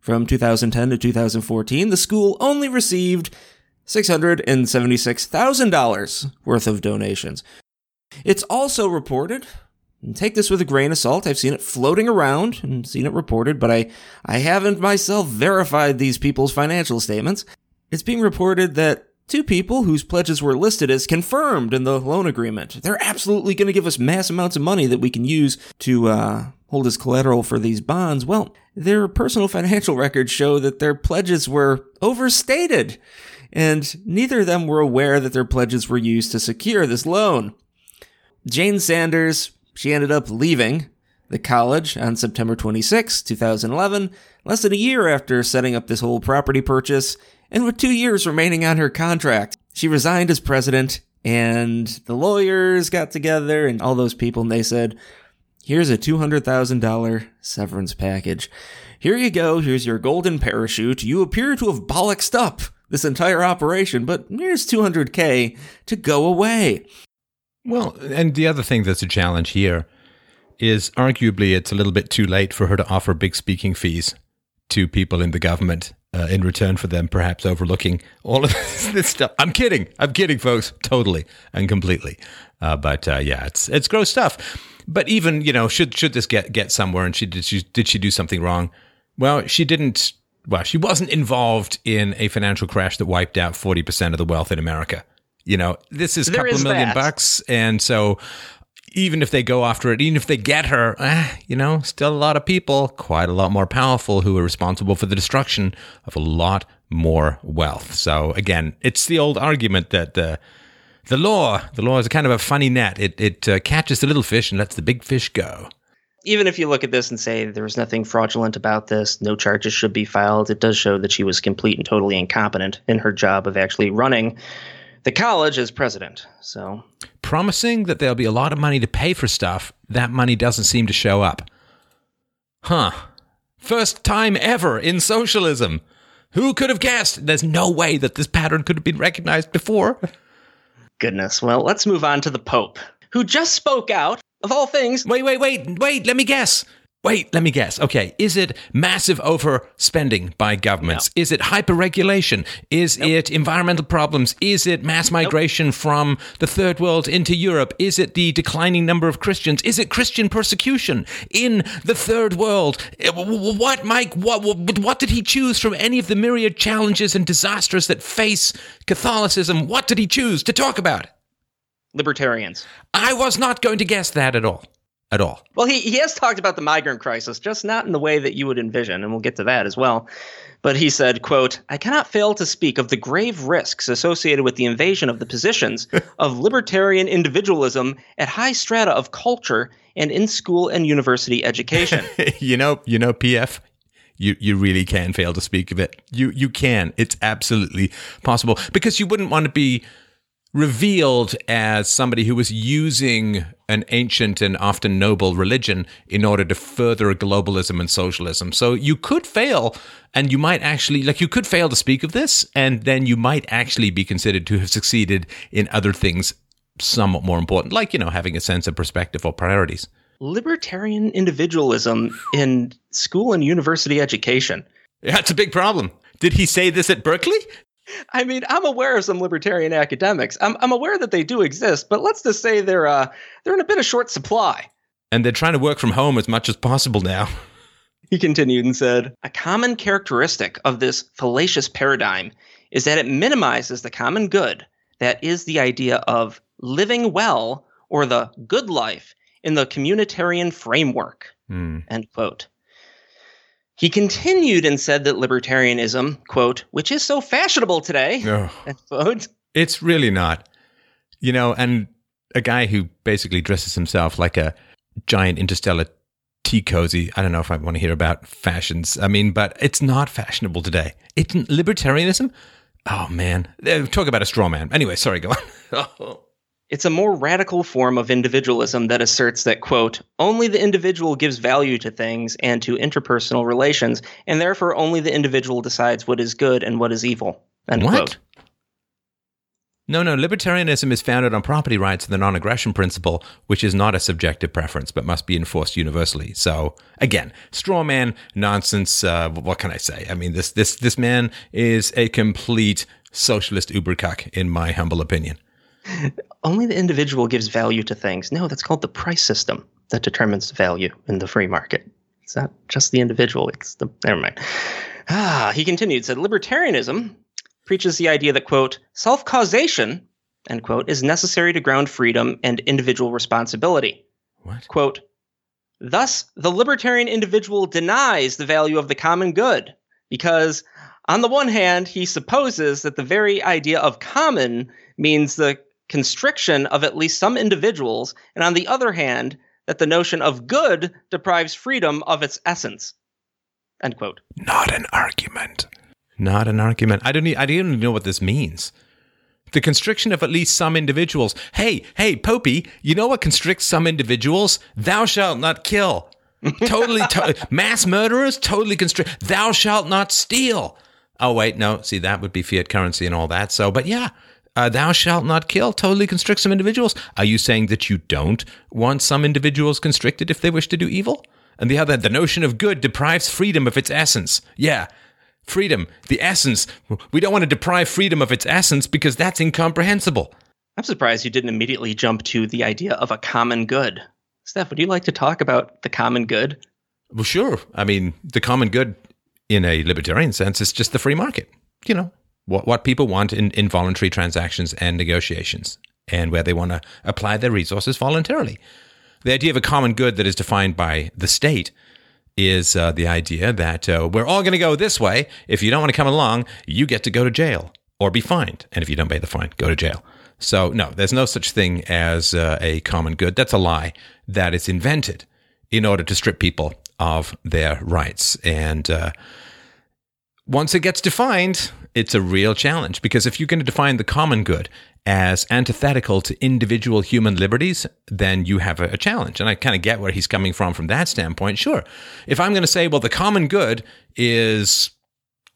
From 2010 to 2014, the school only received $676,000 worth of donations. It's also reported, take this with a grain of salt, I've seen it floating around and seen it reported, but I, I haven't myself verified these people's financial statements. It's being reported that two people whose pledges were listed as confirmed in the loan agreement, they're absolutely going to give us mass amounts of money that we can use to uh, hold as collateral for these bonds. Well, their personal financial records show that their pledges were overstated and neither of them were aware that their pledges were used to secure this loan. Jane Sanders, she ended up leaving the college on September 26, 2011, less than a year after setting up this whole property purchase, and with two years remaining on her contract. She resigned as president, and the lawyers got together and all those people, and they said, Here's a $200,000 severance package. Here you go. Here's your golden parachute. You appear to have bollocksed up this entire operation, but here's 200K to go away. Well, and the other thing that's a challenge here is arguably it's a little bit too late for her to offer big speaking fees to people in the government uh, in return for them perhaps overlooking all of this stuff. I'm kidding. I'm kidding, folks. Totally and completely. Uh, but uh, yeah, it's it's gross stuff. But even you know, should should this get get somewhere, and she did she did she do something wrong? Well, she didn't well, she wasn't involved in a financial crash that wiped out 40% of the wealth in America. You know, this is a couple of million that. bucks. And so even if they go after it, even if they get her, eh, you know, still a lot of people, quite a lot more powerful, who are responsible for the destruction of a lot more wealth. So again, it's the old argument that the the law, the law is a kind of a funny net. It it uh, catches the little fish and lets the big fish go even if you look at this and say there was nothing fraudulent about this, no charges should be filed, it does show that she was complete and totally incompetent in her job of actually running the college as president. So promising that there'll be a lot of money to pay for stuff, that money doesn't seem to show up. Huh. First time ever in socialism. Who could have guessed? There's no way that this pattern could have been recognized before. Goodness. Well, let's move on to the Pope, who just spoke out of all things. Wait, wait, wait, wait. Let me guess. Wait, let me guess. Okay, is it massive overspending by governments? No. Is it hyperregulation? Is nope. it environmental problems? Is it mass migration nope. from the third world into Europe? Is it the declining number of Christians? Is it Christian persecution in the third world? Eh, what, Mike? What, what did he choose from any of the myriad challenges and disasters that face Catholicism? What did he choose to talk about? libertarians. I was not going to guess that at all. At all. Well, he, he has talked about the migrant crisis, just not in the way that you would envision, and we'll get to that as well. But he said, quote, I cannot fail to speak of the grave risks associated with the invasion of the positions of libertarian individualism at high strata of culture and in school and university education. you know, you know, PF, you you really can fail to speak of it. You you can. It's absolutely possible because you wouldn't want to be revealed as somebody who was using an ancient and often noble religion in order to further globalism and socialism. So you could fail, and you might actually, like, you could fail to speak of this, and then you might actually be considered to have succeeded in other things somewhat more important, like, you know, having a sense of perspective or priorities. Libertarian individualism in school and university education. Yeah, it's a big problem. Did he say this at Berkeley? I mean, I'm aware of some libertarian academics. I'm, I'm aware that they do exist, but let's just say they're uh, they're in a bit of short supply. And they're trying to work from home as much as possible now. He continued and said, A common characteristic of this fallacious paradigm is that it minimizes the common good, that is, the idea of living well or the good life in the communitarian framework. Mm. End quote. He continued and said that libertarianism, quote, which is so fashionable today, Oh, quote, it's really not. You know, and a guy who basically dresses himself like a giant interstellar tea cozy. I don't know if I want to hear about fashions. I mean, but it's not fashionable today. It's libertarianism. Oh man, Eh, talk about a straw man. Anyway, sorry, go on. It's a more radical form of individualism that asserts that, quote, only the individual gives value to things and to interpersonal relations, and therefore only the individual decides what is good and what is evil. End What? quote. No, no, libertarianism is founded on property rights and the non aggression principle, which is not a subjective preference but must be enforced universally. So, again, straw man nonsense. Uh, what can I say? I mean, this, this, this man is a complete socialist ubercuck, in my humble opinion. Only the individual gives value to things. No, that's called the price system that determines value in the free market. It's not just the individual, it's the. Never mind. Ah, he continued, said libertarianism preaches the idea that, quote, self causation, end quote, is necessary to ground freedom and individual responsibility. What? quote thus the libertarian individual denies the value of the common good because on the one hand he supposes that the very idea of common means the constriction of at least some individuals and on the other hand that the notion of good deprives freedom of its essence end quote Not an argument. Not an argument. I don't. e- I don't even know what this means. The constriction of at least some individuals. Hey, hey, Popey, you know what constricts some individuals? Thou shalt not kill. Totally, to- mass murderers totally constrict. Thou shalt not steal. Oh wait, no. See, that would be fiat currency and all that. So, but yeah, uh, thou shalt not kill totally constricts some individuals. Are you saying that you don't want some individuals constricted if they wish to do evil? And the other, the notion of good deprives freedom of its essence. Yeah, freedom, the essence. We don't want to deprive freedom of its essence because that's incomprehensible. i'm surprised you didn't immediately jump to the idea of a common good steph would you like to talk about the common good Well, sure. I mean, the common good in a libertarian sense is just the free market. You know, what, what people want in, in voluntary transactions and negotiations, and where they want to apply their resources voluntarily. The idea of a common good that is defined by the state is uh, the idea that uh, we're all going to go this way. If you don't want to come along, you get to go to jail or be fined. And if you don't pay the fine, go to jail. So, no, there's no such thing as uh, a common good. That's a lie that is invented in order to strip people of their rights. And uh, once it gets defined, it's a real challenge because if you're going to define the common good as antithetical to individual human liberties, then you have a, challenge. And I kind of get where he's coming from from that standpoint. Sure. If I'm going to say, well, the common good is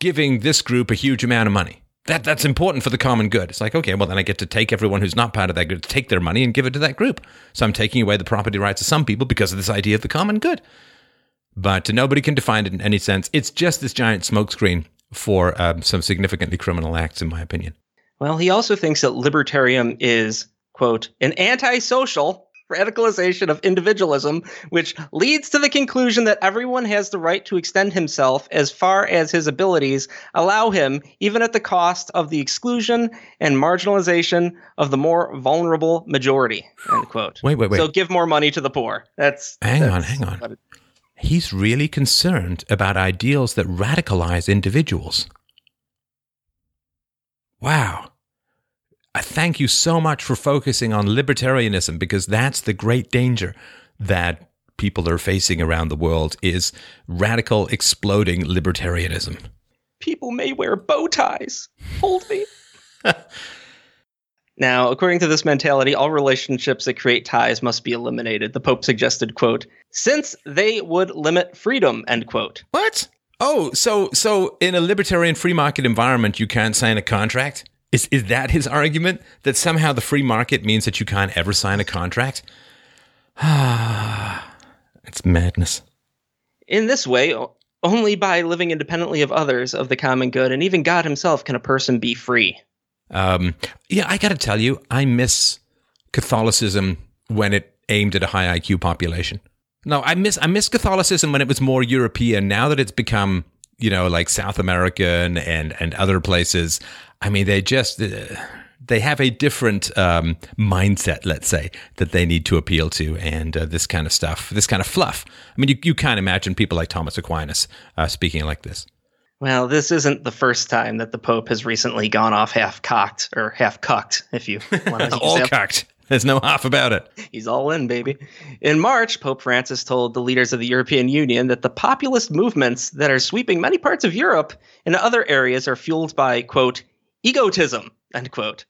giving this group a huge amount of money. That, that's important for the common good. It's like, okay, well, then I get to take everyone who's not part of that group, take their money and give it to that group. So I'm taking away the property rights of some people because of this idea of the common good. But nobody can define it in any sense. It's just this giant smokescreen for um, some significantly criminal acts, in my opinion. Well, he also thinks that libertarian is, quote, an antisocial radicalization of individualism, which leads to the conclusion that everyone has the right to extend himself as far as his abilities allow him, even at the cost of the exclusion and marginalization of the more vulnerable majority, end quote. Wait, wait, wait. So give more money to the poor. That's Hang on, hang on. He's really concerned about ideals that radicalize individuals. Wow. I thank you so much for focusing on libertarianism because that's the great danger that people are facing around the world is radical exploding libertarianism. People may wear bow ties. Hold me. Now, according to this mentality, all relationships that create ties must be eliminated. The Pope suggested, quote, since they would limit freedom, end quote. What? Oh, so so in a libertarian free market environment, you can't sign a contract? Is is that his argument? That somehow the free market means that you can't ever sign a contract? Ah, it's madness. In this way, only by living independently of others, of the common good, and even God himself, can a person be free. Um, yeah, I got to tell you, I miss Catholicism when it aimed at a high IQ population. No, I miss I miss Catholicism when it was more European. Now that it's become you know like South American and and other places, I mean they just. Uh, they have a different um, mindset, let's say, that they need to appeal to, and uh, this kind of stuff, this kind of fluff. I mean, you, you can't imagine people like Thomas Aquinas uh, speaking like this. Well, this isn't the first time that the Pope has recently gone off half cocked or half cucked, if you want to all cocked. There's no half about it. He's all in, baby. In March, Pope Francis told the leaders of the European Union that the populist movements that are sweeping many parts of Europe and other areas are fueled by, quote, egotism, end quote.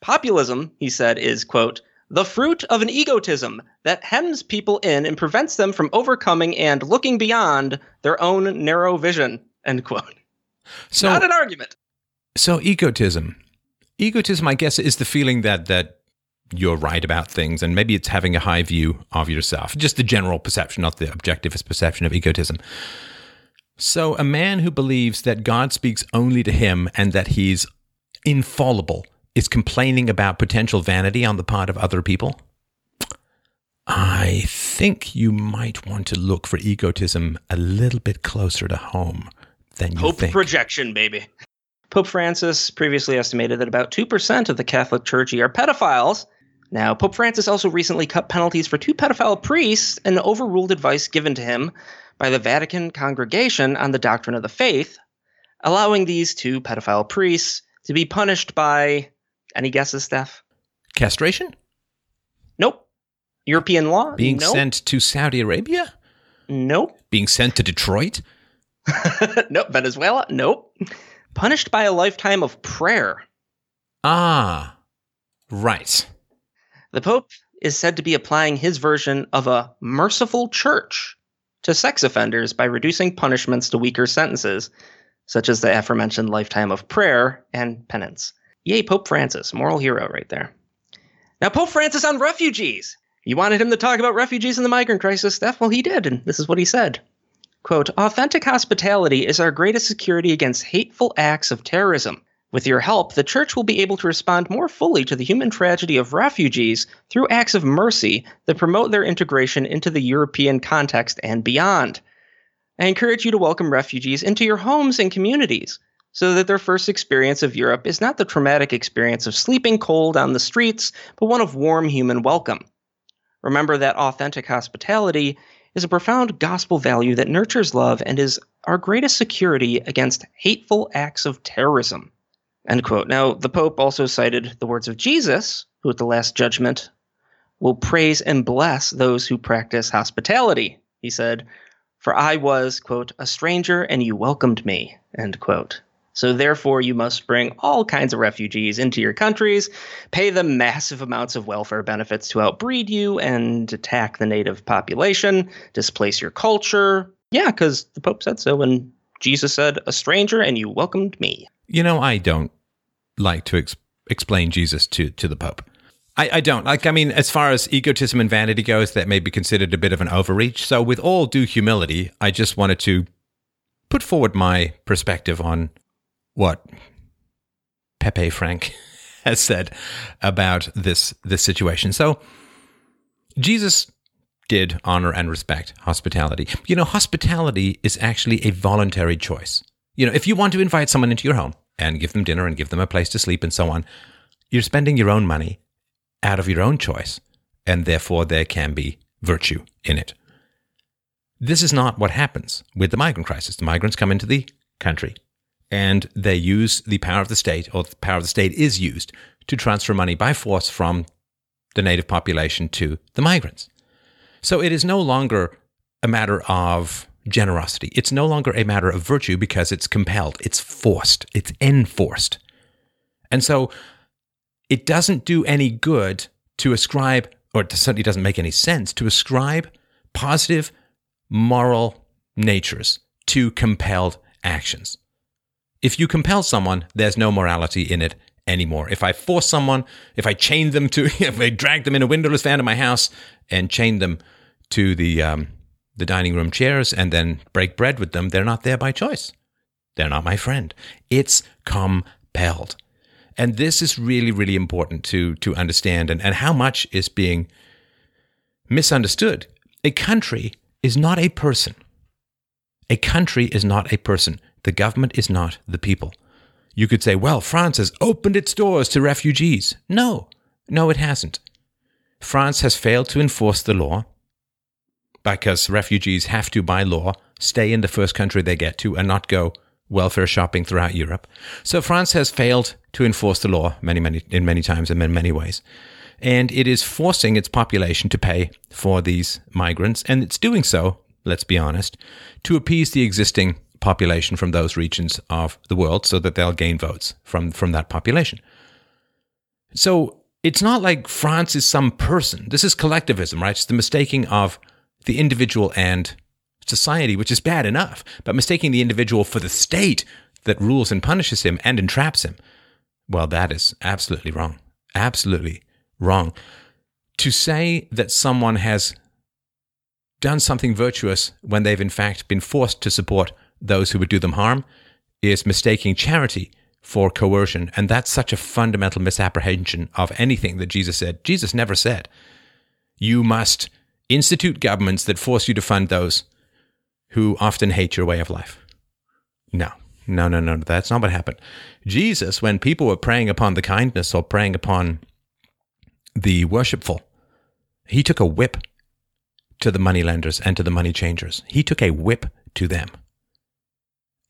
Populism, he said, is, quote, the fruit of an egotism that hems people in and prevents them from overcoming and looking beyond their own narrow vision, end quote. So, Not an argument. So, egotism. Egotism, I guess, is the feeling that that you're right about things, and maybe it's having a high view of yourself, just the general perception, not the objectivist perception of egotism. So, a man who believes that God speaks only to him and that he's infallible is complaining about potential vanity on the part of other people. I think you might want to look for egotism a little bit closer to home than you Hope think. projection, baby. Pope Francis previously estimated that about 2% of the Catholic clergy are pedophiles, now, Pope Francis also recently cut penalties for two pedophile priests and overruled advice given to him by the Vatican Congregation on the Doctrine of the Faith, allowing these two pedophile priests to be punished by any guesses, Steph? Castration? Nope. European law? Being nope. sent to Saudi Arabia? Nope. Being sent to Detroit? nope. Venezuela? Nope. Punished by a lifetime of prayer. Ah, right. The Pope is said to be applying his version of a merciful church to sex offenders by reducing punishments to weaker sentences, such as the aforementioned lifetime of prayer and penance. Yay, Pope Francis, moral hero right there. Now, Pope Francis on refugees. You wanted him to talk about refugees and the migrant crisis, Steph? Well, he did, and this is what he said. Quote, authentic hospitality is our greatest security against hateful acts of terrorism. With your help, the Church will be able to respond more fully to the human tragedy of refugees through acts of mercy that promote their integration into the European context and beyond. I encourage you to welcome refugees into your homes and communities so that their first experience of Europe is not the traumatic experience of sleeping cold on the streets, but one of warm human welcome. Remember that authentic hospitality is a profound gospel value that nurtures love and is our greatest security against hateful acts of terrorism. End quote. Now, the Pope also cited the words of Jesus, who at the Last Judgment will praise and bless those who practice hospitality. He said, For I was, quote, a stranger and you welcomed me, end quote. So therefore, you must bring all kinds of refugees into your countries, pay them massive amounts of welfare benefits to outbreed you and attack the native population, displace your culture. Yeah, because the Pope said so, and Jesus said, a stranger and you welcomed me. You know, I don't like to ex- explain Jesus to to the Pope. I, I don't like. I mean, as far as egotism and vanity goes, that may be considered a bit of an overreach. So, with all due humility, I just wanted to put forward my perspective on what Pepe Frank has said about this this situation. So, Jesus did honor and respect hospitality. You know, hospitality is actually a voluntary choice. You know, if you want to invite someone into your home and give them dinner and give them a place to sleep and so on, you're spending your own money out of your own choice, and therefore there can be virtue in it. This is not what happens with the migrant crisis. The migrants come into the country and they use the power of the state, or the power of the state is used to transfer money by force from the native population to the migrants. So it is no longer a matter of generosity. It's no longer a matter of virtue because it's compelled, it's forced, it's enforced. And so it doesn't do any good to ascribe, or it certainly doesn't make any sense to ascribe positive moral natures to compelled actions. If you compel someone, there's no morality in it anymore. If I force someone, if I chain them to, if I drag them in a windowless van to my house and chain them to the um, the dining room chairs and then break bread with them, they're not there by choice. They're not my friend. It's compelled. And this is really, really important to, to understand and, and how much is being misunderstood. A country is not a person. A country is not a person. The government is not the people. You could say, well, France has opened its doors to refugees. No, no, it hasn't. France has failed to enforce the law because refugees have to, by law, stay in the first country they get to and not go welfare shopping throughout Europe. So France has failed to enforce the law many, many, in many times and in many ways. And it is forcing its population to pay for these migrants. And it's doing so, let's be honest, to appease the existing population from those regions of the world so that they'll gain votes from, from that population. So it's not like France is some person. This is collectivism, right? It's the mistaking of the individual and society, which is bad enough, but mistaking the individual for the state that rules and punishes him and entraps him, well, that is absolutely wrong. Absolutely wrong. To say that someone has done something virtuous when they've in fact been forced to support those who would do them harm is mistaking charity for coercion. And that's such a fundamental misapprehension of anything that Jesus said. Jesus never said, you must institute governments that force you to fund those who often hate your way of life. No, no, no, no, that's not what happened. Jesus, when people were preying upon the kindness or preying upon the worshipful, he took a whip to the moneylenders and to the money changers. He took a whip to them.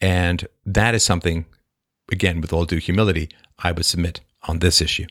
And that is something, again, with all due humility, I would submit on this issue.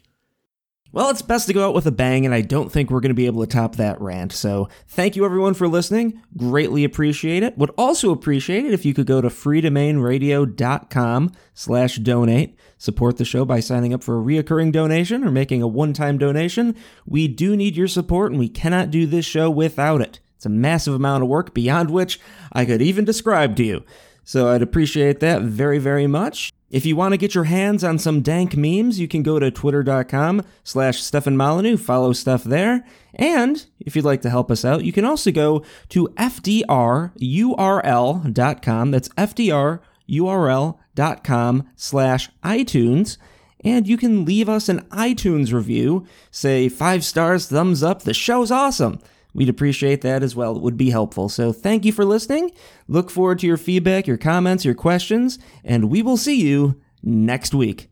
Well, it's best to go out with a bang, and I don't think we're going to be able to top that rant. So, thank you everyone for listening. Greatly appreciate it. Would also appreciate it if you could go to freedomainradio.com slash donate. Support the show by signing up for a reoccurring donation or making a one-time donation. We do need your support, and we cannot do this show without it. It's a massive amount of work beyond which I could even describe to you. So I'd appreciate that very, very much. If you want to get your hands on some dank memes, you can go to twitter.com slash Stefan Molyneux, follow stuff there. And if you'd like to help us out, you can also go to fdrurl.com. That's fdrurl.com slash iTunes. And you can leave us an iTunes review. Say five stars, thumbs up, the show's awesome. We'd appreciate that as well. It would be helpful. So thank you for listening. Look forward to your feedback, your comments, your questions, and we will see you next week.